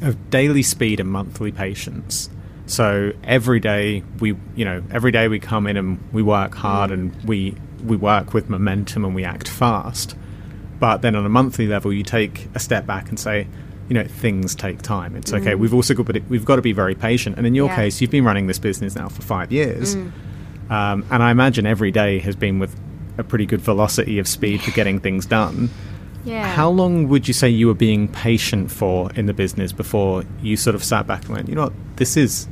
of daily speed and monthly patience. So every day we, you know, every day we come in and we work hard and we we work with momentum and we act fast. But then on a monthly level, you take a step back and say, you know, things take time. It's okay. We've also got, but we've got to be very patient. And in your Yeah. case, you've been running this business now for five years, um, and I imagine every day has been with a pretty good velocity of speed for getting things done. Yeah. How long would you say you were being patient for in the business before you sort of sat back and went, you know what, this is,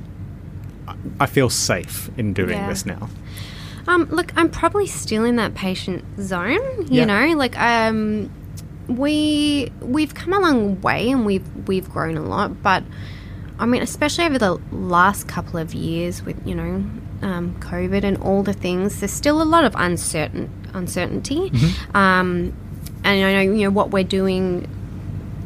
I- feel safe in doing Yeah. this now? Um, look, I'm probably still in that patient zone. You Yeah. know, like um, we we've come a long way and we've we've grown a lot, but I mean, especially over the last couple of years with you know um, COVID and all the things, there's still a lot of uncertain uncertainty. Um, and I know you know what we're doing.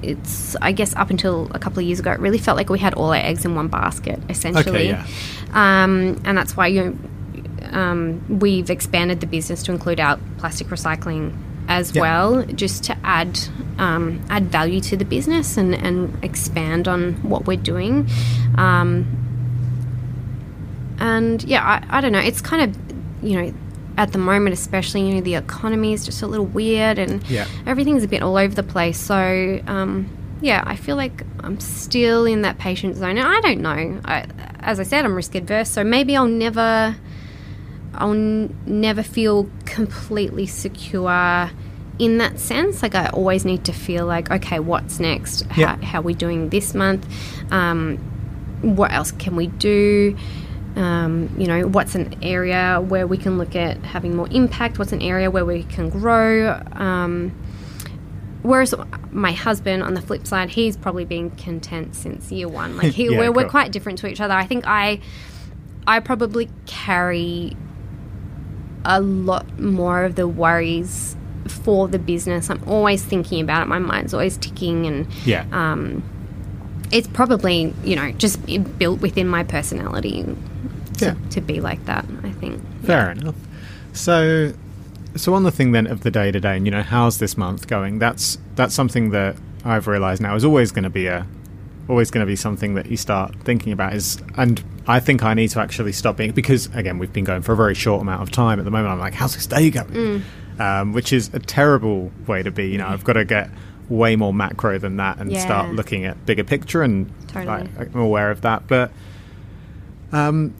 It's I guess up until a couple of years ago, it really felt like we had all our eggs in one basket, essentially. Okay, yeah. Um, and that's why you know, um, we've expanded the business to include our plastic recycling as Yeah. well, just to add um, add value to the business and, and expand on what we're doing. Um, and yeah, I, I don't know. It's kind of you know at the moment, especially you know the economy is just a little weird and Yeah. everything's a bit all over the place. So um, yeah, I feel like I'm still in that patient zone. And I don't know. I, as I said, I'm risk adverse, so maybe I'll never, I'll n- never feel completely secure in that sense. Like I always need to feel like, okay, what's next? How, how are we doing this month? Um, what else can we do? Um, you know, what's an area where we can look at having more impact? What's an area where we can grow? Um, whereas my husband, on the flip side, he's probably been content since year one. Like he, Yeah, we're, we're quite different to each other. I think I, I probably carry a lot more of the worries for the business. I'm always thinking about it. My mind's always ticking, and Yeah. um, it's probably you know just built within my personality to, Yeah. to be like that. I think. Fair enough. So, so on the thing then of the day to day, and you know, how's this month going? That's that's something that I've realised now is always going to be a, always going to be something that you start thinking about. Is and I think I need to actually stop being because again we've been going for a very short amount of time at the moment. I'm like, how's this day going? Um, which is a terrible way to be. You know, I've got to get way more macro than that and Yeah. start looking at bigger picture and Totally. like, I'm aware of that, but. Um,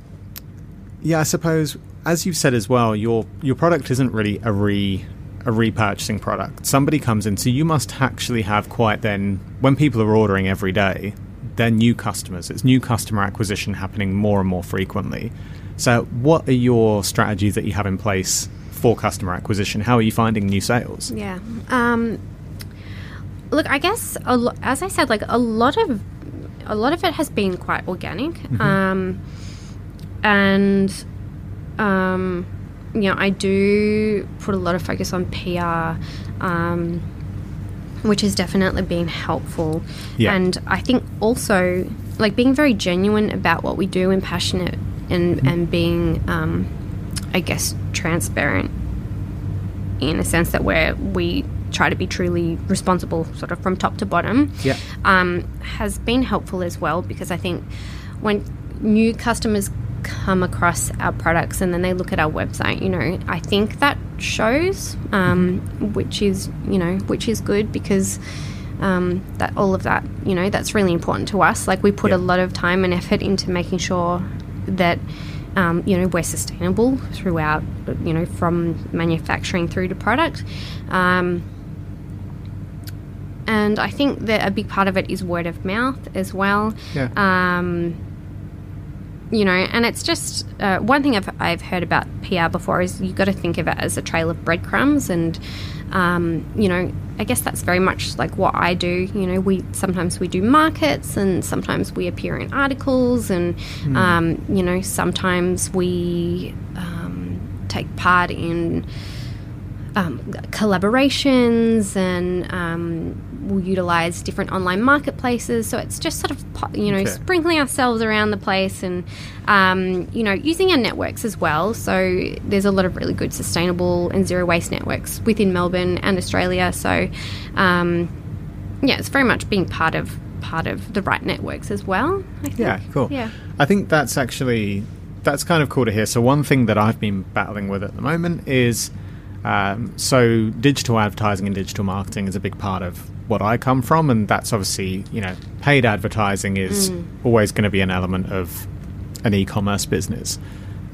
yeah, I suppose as you've said as well, your your product isn't really a re a repurchasing product. Somebody comes in, so you must actually have quite then when people are ordering every day, they're new customers. It's new customer acquisition happening more and more frequently. So, what are your strategies that you have in place for customer acquisition? How are you finding new sales? Yeah. Um, look, I guess a lo- as I said, like a lot of a lot of it has been quite organic, um, and um, you know, I do put a lot of focus on PR. Um, which has definitely been helpful. Yeah. And I think also like being very genuine about what we do and passionate and, and being, um, I guess, transparent in a sense that where we try to be truly responsible, sort of from top to bottom, Yeah. um, has been helpful as well because I think when new customers come across our products and then they look at our website, you know, I think that shows, um, which is you know, which is good because. Um, that all of that, you know, that's really important to us. Like we put Yeah. a lot of time and effort into making sure that um, you know we're sustainable throughout you know from manufacturing through to product um, and I think that a big part of it is word of mouth as well Yeah. um, you know and it's just uh, one thing I've, I've heard about PR before is you've got to think of it as a trail of breadcrumbs and um, you know I guess that's very much like what I do you know we sometimes we do markets and sometimes we appear in articles and um, you know sometimes we um, take part in um, collaborations and um, we'll utilize different online marketplaces. So it's just sort of, you know, Okay. sprinkling ourselves around the place and, um, you know, using our networks as well. So there's a lot of really good sustainable and zero waste networks within Melbourne and Australia. So, um, yeah, it's very much being part of part of the right networks as well. I think. Yeah, cool. Yeah. I think that's actually that's kind of cool to hear. So one thing that I've been battling with at the moment is um, so digital advertising and digital marketing is a big part of what I come from, and that's obviously you know paid advertising is always going to be an element of an e-commerce business,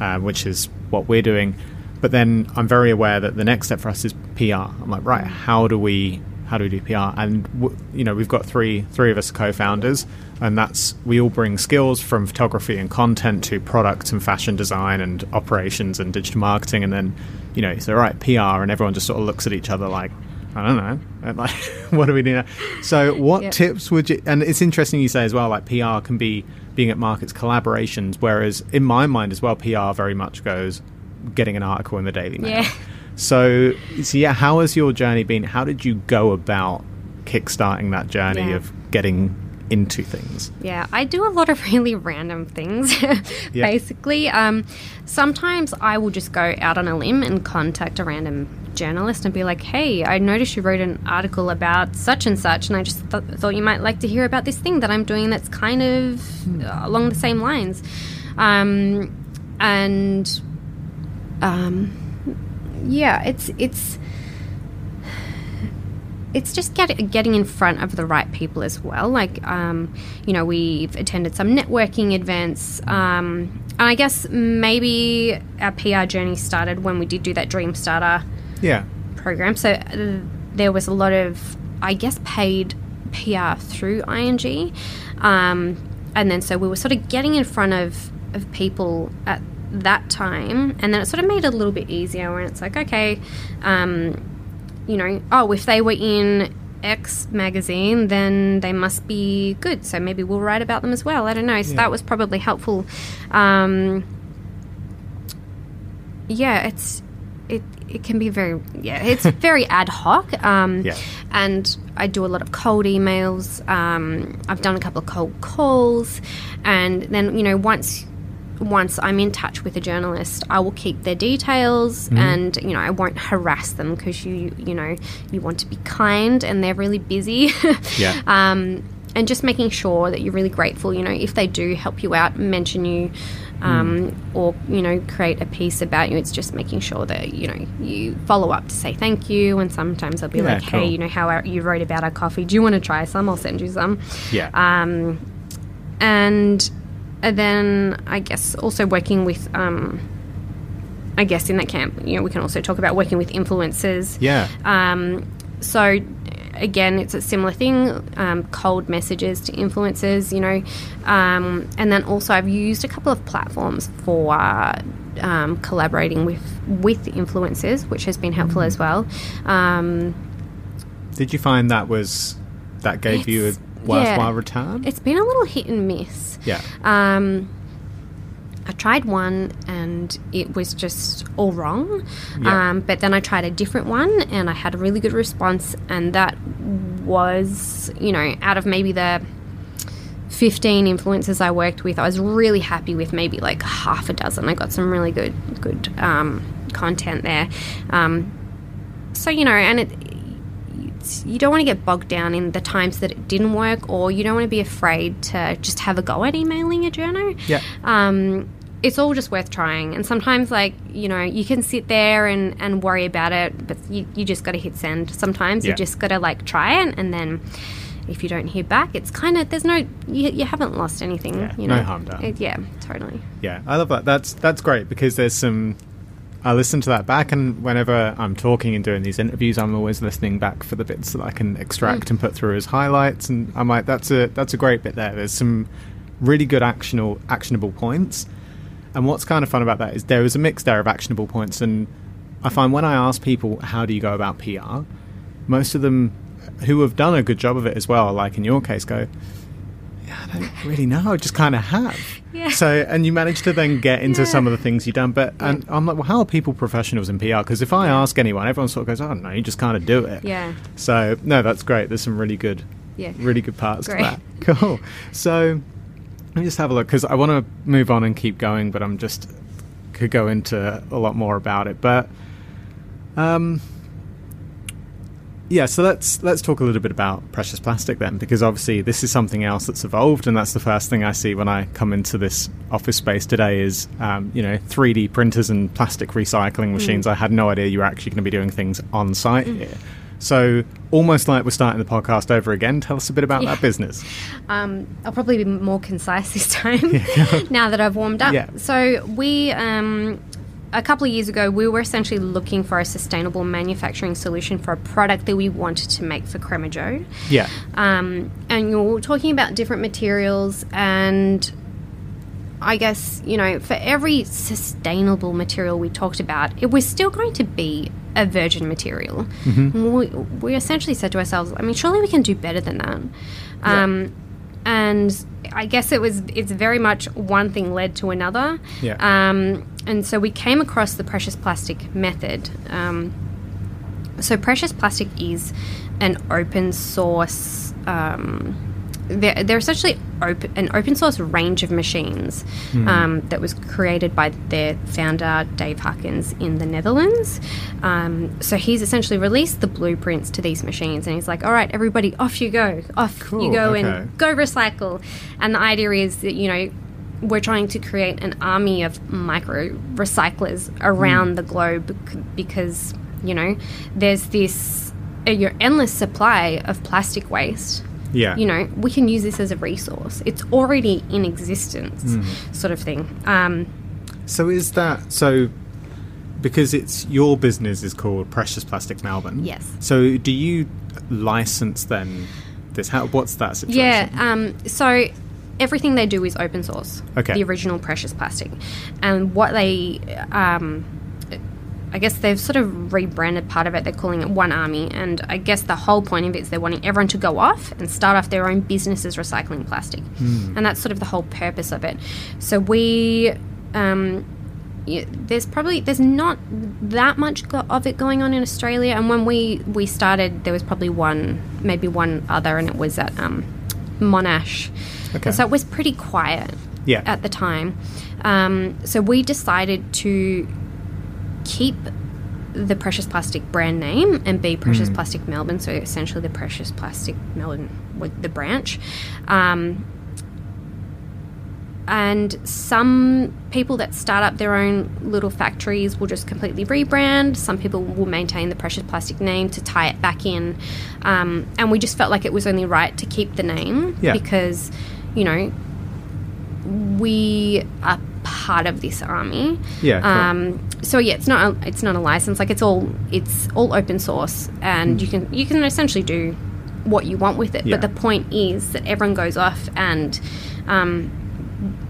uh, which is what we're doing. But then I'm very aware that the next step for us is PR. I'm like, right, how do we how do we do PR? And w- you know, we've got three three of us co-founders, and that's we all bring skills from photography and content to products and fashion design and operations and digital marketing, and then you know, so right PR, and everyone just sort of looks at each other like. I don't know. And, Like, what do we do now? So, what Yep. tips would you? And it's interesting you say as well. Like, PR can be being at markets collaborations, whereas in my mind as well, PR very much goes getting an article in the Daily Mail. Yeah. So, so yeah, how has your journey been? How did you go about kickstarting that journey Yeah. of getting into things? Yeah, I do a lot of really random things, Yeah. basically. Um, sometimes I will just go out on a limb and contact a random journalist and be like, hey, I noticed you wrote an article about such and such, and I just th- thought you might like to hear about this thing that I'm doing that's kind of uh, along the same lines. Um, and um, yeah, it's it's it's just get, getting in front of the right people as well. Like, um, you know, we've attended some networking events. Um, and I guess maybe our PR journey started when we did do that Dreamstarter Yeah. program. So uh, there was a lot of, I guess, paid PR through ING. Um, and then so we were sort of getting in front of, of people at that time. And then it sort of made it a little bit easier when it's like, okay, um, you know, oh, if they were in X magazine, then they must be good. So maybe we'll write about them as well. I don't know. So Yeah. that was probably helpful. Um, yeah, it's it it can be very yeah it's very ad hoc um, Yeah. and I do a lot of cold emails um, I've done a couple of cold calls and then you know once once I'm in touch with a journalist I will keep their details and you know I won't harass them because you you know you want to be kind and they're really busy Yeah. um, and just making sure that you're really grateful. You know, if they do help you out, mention you, um, or you know, create a piece about you. It's just making sure that you know you follow up to say thank you. And sometimes I'll be Yeah, like, cool. hey, you know how our, you wrote about our coffee. Do you want to try some? I'll send you some. Yeah. Um, and then I guess also working with. Um, I guess in that camp, you know, we can also talk about working with influencers. yeah. Um, so again, it's a similar thing. Um, cold messages to influencers, you know, um, and then also I've used a couple of platforms for um, collaborating with with influencers, which has been helpful as well. Um, Did you find that was that gave you a worthwhile yeah. return? it's been a little hit and miss. yeah. Um, I tried one and it was just all wrong. Yeah. Um, but then I tried a different one and I had a really good response. And that was, you know, out of maybe the 15 influencers I worked with, I was really happy with maybe like half a dozen. I got some really good, good um, content there. Um, so, you know, and it, it's, you don't want to get bogged down in the times that it didn't work, or you don't want to be afraid to just have a go at emailing a journal. Yeah. Um, it's all just worth trying. And sometimes, like, you know, you can sit there and, and worry about it, but you, you just got to hit send. Sometimes Yeah. you just got to, like, try it. And then if you don't hear back, it's kind of, there's no, you, you haven't lost anything. Yeah, you no know? harm done. It- yeah, totally. Yeah, I love that. That's that's great because there's some. I listen to that back, and whenever I'm talking and doing these interviews, I'm always listening back for the bits that I can extract hmm. and put through as highlights. And I'm like, that's a that's a great bit there. There's some really good actionable actionable points. And what's kind of fun about that is there is a mix there of actionable points, and I find when I ask people how do you go about PR, most of them who have done a good job of it as well, like in your case, go, I don't really know. I just kind of have. Yeah. So, and you managed to then get into Yeah. some of the things you've done. But and I'm like, well, how are people professionals in PR? Because if I ask anyone, everyone sort of goes, oh, no, you just kind of do it. Yeah. So, no, that's great. There's some really good, Yeah. really good parts Great. to that. Cool. So, let me just have a look because I want to move on and keep going, but I'm just could go into a lot more about it. But, um, yeah, so let's let's talk a little bit about precious plastic then, because obviously this is something else that's evolved, and that's the first thing I see when I come into this office space today is um, you know 3D printers and plastic recycling machines. I had no idea you were actually going to be doing things on site here. So almost like we're starting the podcast over again. Tell us a bit about Yeah. that business. Um, I'll probably be more concise this time now that I've warmed up. Yeah. So we, um, a couple of years ago, we were essentially looking for a sustainable manufacturing solution for a product that we wanted to make for Crema Joe. Yeah, Um, and you're talking about different materials and I guess, you know, for every sustainable material we talked about, it was still going to be a virgin material. We, we essentially said to ourselves, I mean, surely we can do better than that. Um, and I guess it was, it's very much one thing led to another. Yeah. Um, and so we came across the precious plastic method. Um, so precious plastic is an open source. Um, they're, they're essentially open, an open source range of machines um, that was created by their founder Dave Hakkens in the Netherlands. Um, so he's essentially released the blueprints to these machines, and he's like, "All right, everybody, off you go, off Cool, you go, okay. and go recycle." And the idea is that you know we're trying to create an army of micro recyclers around the globe c- because you know there's this uh, your endless supply of plastic waste yeah, you know we can use this as a resource it's already in existence sort of thing um, So is that so? Because it's your business is called Precious Plastic Melbourne. Yes. So do you license then this? How what's that situation? yeah um, so everything they do is open source Okay. the original precious plastic and what they um, I guess they've sort of rebranded part of it. They're calling it One Army, and I guess the whole point of it is they're wanting everyone to go off and start off their own businesses recycling plastic, and that's sort of the whole purpose of it. So we, um, yeah, there's probably there's not that much go- of it going on in Australia. And when we we started, there was probably one, maybe one other, and it was at um, Monash. Okay. So it was pretty quiet Yeah. at the time. Um, so we decided to keep the Precious Plastic brand name and be Precious Plastic Melbourne. So essentially, the Precious Plastic Melbourne with the branch. Um, and some people that start up their own little factories will just completely rebrand. Some people will maintain the Precious Plastic name to tie it back in. Um, and we just felt like it was only right to keep the name Yeah. because, you know, we are part of this army. Yeah, cool. Um, so yeah, it's not a, it's not a license. Like it's all it's all open source, and you can you can essentially do what you want with it. Yeah. But the point is that everyone goes off and um,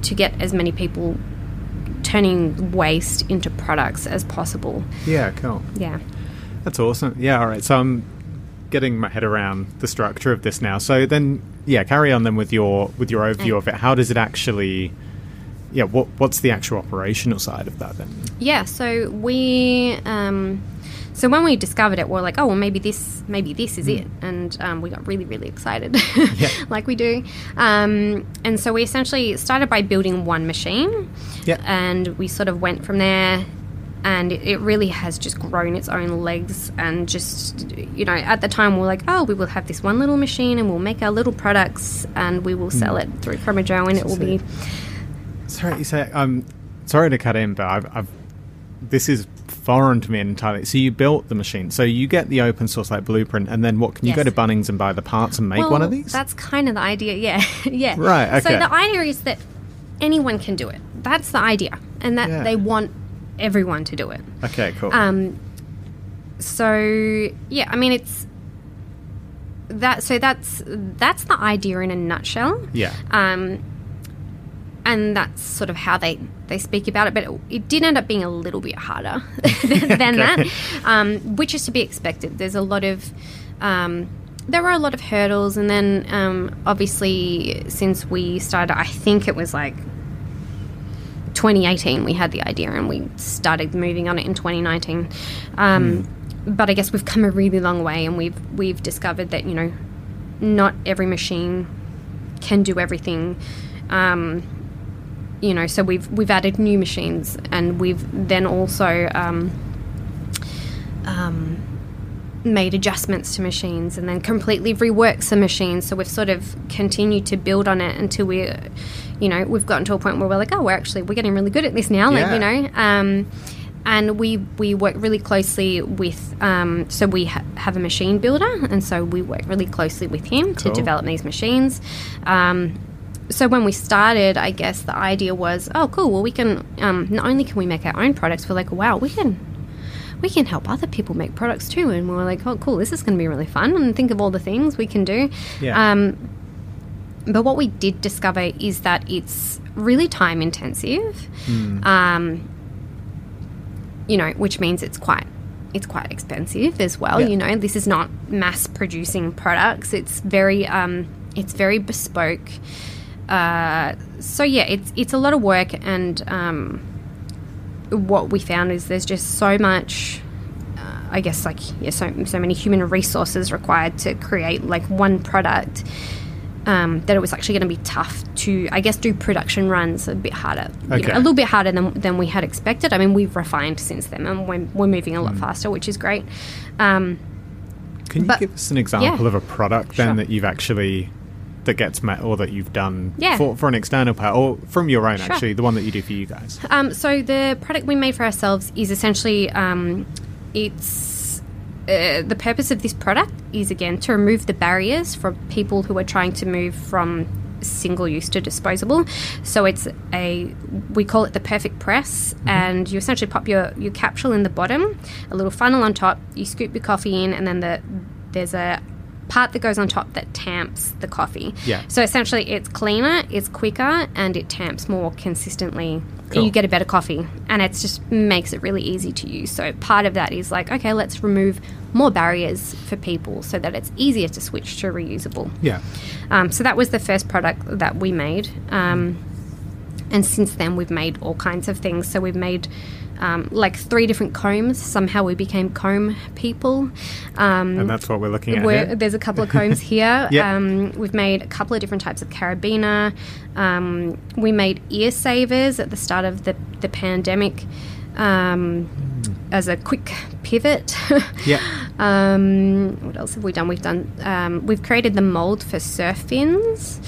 to get as many people turning waste into products as possible. Yeah, cool. Yeah. That's awesome. Yeah, all right. So I'm getting my head around the structure of this now. So then, yeah, carry on then with your with your overview of it. How does it actually? Yeah, what what's the actual operational side of that then? Yeah, so we, um, so when we discovered it, we are like, oh, well, maybe this, maybe this is it, and um, we got really, really excited, Yeah. like we do. Um, and so we essentially started by building one machine, Yeah. and we sort of went from there. And it, it really has just grown its own legs, and just you know, at the time we are like, oh, we will have this one little machine, and we'll make our little products, and we will sell it through Crema Joe, and it will be Sorry, you say I'm sorry to cut in, but I've, I've this is foreign to me entirely. So you built the machine, so you get the open source like blueprint, and then what? Can you go to Bunnings and buy the parts and make one of these? That's kind of the idea, yeah. yeah. Right, Okay. So the idea is that anyone can do it. That's the idea. And that Yeah. they want everyone to do it. okay, cool. Um, so yeah, I mean it's that so that's that's the idea in a nutshell. yeah, Um, and that's sort of how they, they speak about it. But it, it did end up being a little bit harder than, than that, um, which is to be expected. There's a lot of. Um, there were a lot of hurdles, and then um, obviously, since we started, I think it was like 2018, we had the idea, and we started moving on it in 2019. Um, But I guess we've come a really long way, and we've we've discovered that you know, not every machine can do everything. Um, you know, so we've we've added new machines, and we've then also um, um, made adjustments to machines, and then completely reworked some machines. So we've sort of continued to build on it until we, you know, we've gotten to a point where we're like, oh, we're actually we're getting really good at this now. Like you know. Um, and we we work really closely with um, so we ha- have a machine builder and so we work really closely with him to develop these machines um, so when we started i guess the idea was oh cool well we can um, not only can we make our own products we're like wow we can we can help other people make products too and we were like oh cool this is going to be really fun and think of all the things we can do Yeah. um, but what we did discover is that it's really time intensive um, you know, which means it's quite it's quite expensive as well. Yeah. You know, this is not mass producing products. It's very um, it's very bespoke. Uh, so yeah, it's it's a lot of work, and um, what we found is there's just so much. Uh, I guess like yeah, so so many human resources required to create like one product. Um, that it was actually going to be tough to, I guess, do production runs a bit harder, you know, Okay. a little bit harder than, than we had expected. I mean, we've refined since then, and we're, we're moving a lot faster, which is great. Um, Can you but- give us an example yeah. of a product then Sure. that you've actually that gets met or that you've done Yeah. for, for an external part or from your own Sure. actually the one that you do for you guys Um, so the product we made for ourselves is essentially um, it's uh, the purpose of this product is again to remove the barriers for people who are trying to move from single use to disposable. So it's a we call it the perfect press, and you essentially pop your your capsule in the bottom, a little funnel on top. You scoop your coffee in, and then the there's a part that goes on top that tamps the coffee. Yeah. So essentially, it's cleaner, it's quicker, and it tamps more consistently. Cool. You get a better coffee, and it just makes it really easy to use. So part of that is like, okay, let's remove more barriers for people so that it's easier to switch to reusable. yeah Um, so that was the first product that we made. Um, and since then we've made all kinds of things. So we've made um, like three different combs. Somehow we became comb people. Um, and that's what we're looking at. we're- here. There's a couple of combs here. Yeah. um, we've made a couple of different types of carabiner. Um, we made ear savers at the start of the, the pandemic um, as a quick pivot. Yeah. Um, what else have we done? We've done. Um, we've created the mold for surf fins,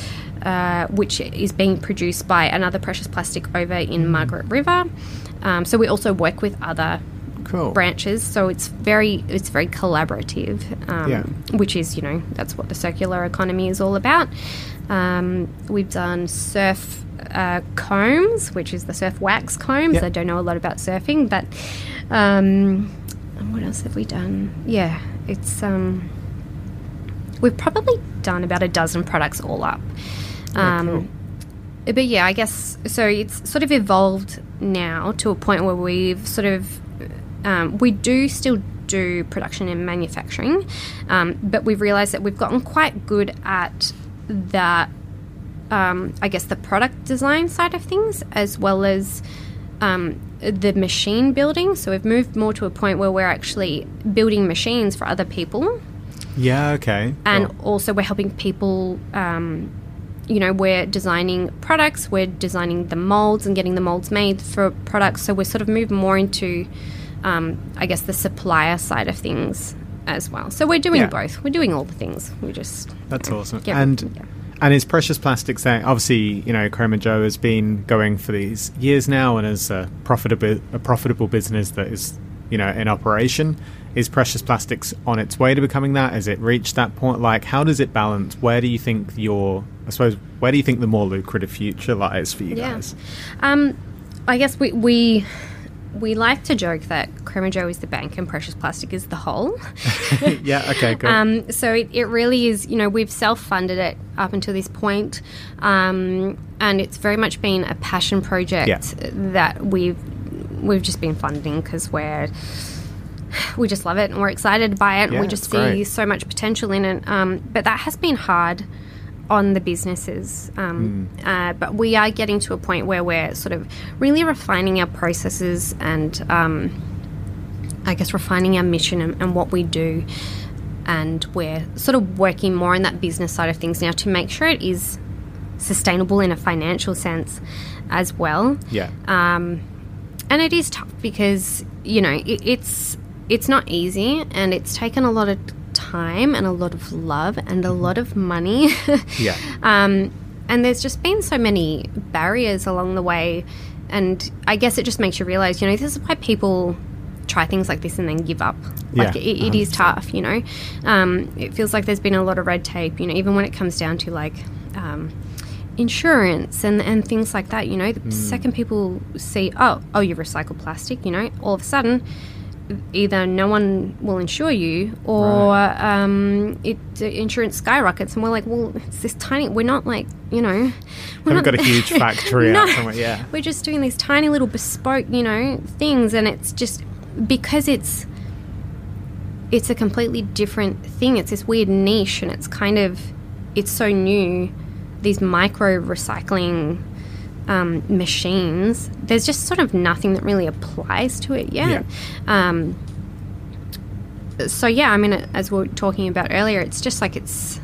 uh, which is being produced by another precious plastic over in Margaret River. Um, so we also work with other Cool. branches. So it's very it's very collaborative, um, Yeah. which is you know that's what the circular economy is all about. Um, we've done surf uh, combs, which is the surf wax combs. Yeah. I don't know a lot about surfing, but um, what else have we done? Yeah, it's um, we've probably done about a dozen products all up. Um, cool. But yeah, I guess so. It's sort of evolved now to a point where we've sort of um, we do still do production and manufacturing, um, but we've realised that we've gotten quite good at that. Um, I guess the product design side of things, as well as um, the machine building. So we've moved more to a point where we're actually building machines for other people Yeah. Okay. and Cool. also we're helping people um, you know we're designing products we're designing the molds and getting the molds made for products so we're sort of moving more into um, i guess the supplier side of things as well so we're doing Yeah. both we're doing all the things we just That's awesome. Yeah, and yeah. and is precious plastics there? Obviously, you know, Crema Joe has been going for these years now, and is a profitable a profitable business that is, you know, in operation. Is precious plastics on its way to becoming that? Has it reached that point? Like, how does it balance? Where do you think your, I suppose, where do you think the more lucrative future lies for you Yeah. guys? Um, I guess we, we we like to joke that Crema Joe is the bank and Precious Plastic is the hole. yeah. Okay. Good. Um, so it, it really is, you know, we've self funded it up until this point, um, and it's very much been a passion project Yeah. that we've we've just been funding because we're we just love it and we're excited by it and we just see great. so much potential in it. Um, but that has been hard on the businesses. Um, Hmm. uh, but we are getting to a point where we're sort of really refining our processes and um, I guess refining our mission and, and what we do. And we're sort of working more on that business side of things now to make sure it is sustainable in a financial sense as well. yeah. Um, and it is tough because you know it, it's it's not easy, and it's taken a lot of time and a lot of love and a lot of money. yeah. um, and there's just been so many barriers along the way, and I guess it just makes you realize, you know, this is why people try things like this and then give up. Like Yeah, it, it is tough, you know. Um, it feels like there's been a lot of red tape, you know, even when it comes down to like. Um, insurance and, and things like that you know the second people see oh oh you recycle plastic you know all of a sudden either no one will insure you or um, it the insurance skyrockets and we're like well it's this tiny we're not like you know we're Haven't got a huge factory No. out somewhere. Yeah. we're just doing these tiny little bespoke you know things and it's just because it's it's a completely different thing it's this weird niche and it's kind of it's so new these micro recycling um, machines there's just sort of nothing that really applies to it yet. Um, so yeah i mean as we were talking about earlier it's just like it's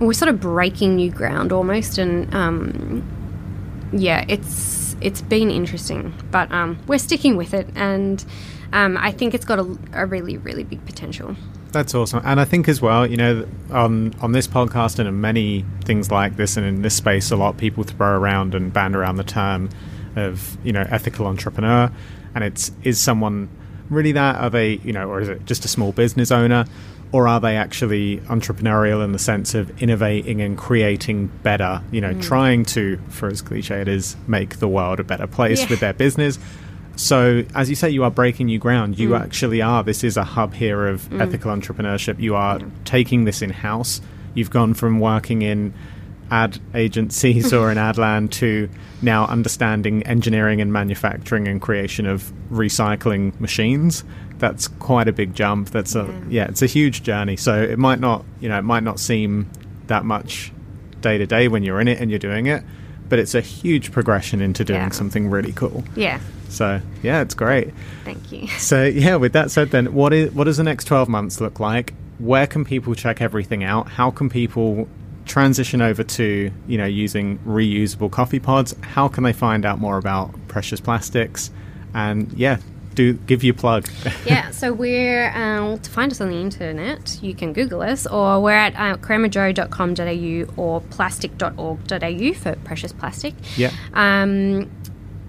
we're sort of breaking new ground almost and um, yeah it's it's been interesting but um, we're sticking with it and um, i think it's got a, a really really big potential That's awesome, and I think as well, you know, on on this podcast and in many things like this, and in this space, a lot of people throw around and band around the term of you know ethical entrepreneur, and it's is someone really that? Are they you know, or is it just a small business owner, or are they actually entrepreneurial in the sense of innovating and creating better? You know, hmm. trying to, for as cliche it is, make the world a better place Yeah. with their business. So, as you say, you are breaking new ground. You Mm. actually are. This is a hub here of ethical entrepreneurship. You are taking this in house. You've gone from working in ad agencies or in ad land to now understanding engineering and manufacturing and creation of recycling machines. That's quite a big jump. That's a yeah, it's a huge journey. So it might not, you know, it might not seem that much day to day when you're in it and you're doing it, but it's a huge progression into doing Yeah. something really cool. Yeah. So yeah, it's great. Thank you. So yeah, with that said, then what is what does the next twelve months look like? Where can people check everything out? How can people transition over to you know using reusable coffee pods? How can they find out more about precious plastics? And yeah, do give you a plug. yeah, so we're um, to find us on the internet. You can Google us, or we're at uh, cremajoe.com.au or plastic.org.au for precious plastic. yeah, Um,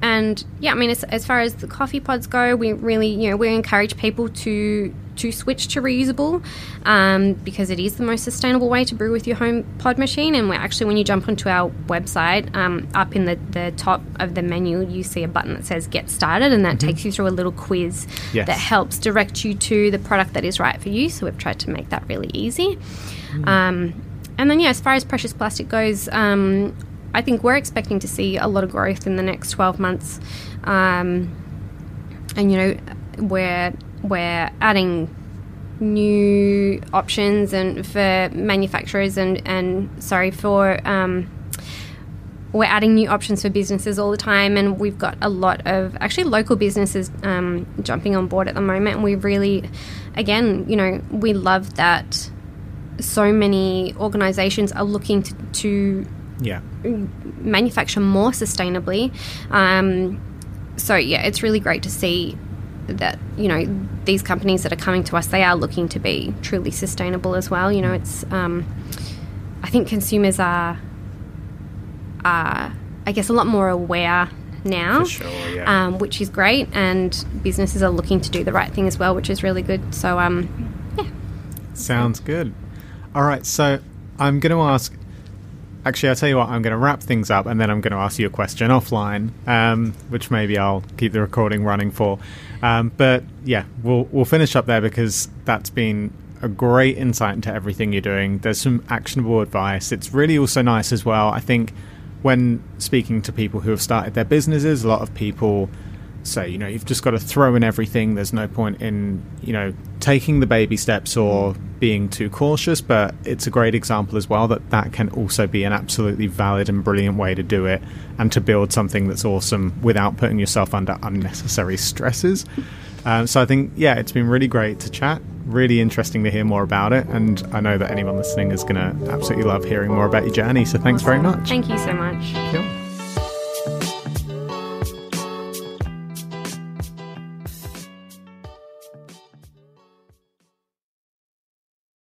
and yeah, I mean, as, as far as the coffee pods go, we really, you know, we encourage people to to switch to reusable um, because it is the most sustainable way to brew with your home pod machine. And we're actually, when you jump onto our website, um, up in the, the top of the menu, you see a button that says "Get Started," and that takes you through a little quiz Yes. that helps direct you to the product that is right for you. So we've tried to make that really easy. Um, and then, yeah, as far as precious plastic goes, um, I think we're expecting to see a lot of growth in the next 12 months. Um, and, you know, we're, we're adding new options and for manufacturers and, and sorry, for. Um, we're adding new options for businesses all the time, and we've got a lot of actually local businesses um, jumping on board at the moment. And we really, again, you know, we love that so many organisations are looking to, to yeah, manufacture more sustainably. Um, so yeah, it's really great to see that you know these companies that are coming to us, they are looking to be truly sustainable as well. You know, it's um, I think consumers are are I guess a lot more aware now. sure. Yeah. Um, which is great, and businesses are looking to do the right thing as well, which is really good. So, um, yeah, Sounds good. All right, so I'm going to ask. Actually, I'll tell you what. I'm going to wrap things up, and then I'm going to ask you a question offline, um, which maybe I'll keep the recording running for. Um, but yeah, we'll we'll finish up there because that's been a great insight into everything you're doing. There's some actionable advice. It's really also nice as well. I think when speaking to people who have started their businesses, a lot of people say, you know, you've just got to throw in everything. There's no point in, you know, taking the baby steps or being too cautious. But it's a great example as well that that can also be an absolutely valid and brilliant way to do it and to build something that's awesome without putting yourself under unnecessary stresses. Um, so I think, yeah, it's been really great to chat. Really interesting to hear more about it. And I know that anyone listening is going to absolutely love hearing more about your journey. So thanks very much. thank you so much. Cool.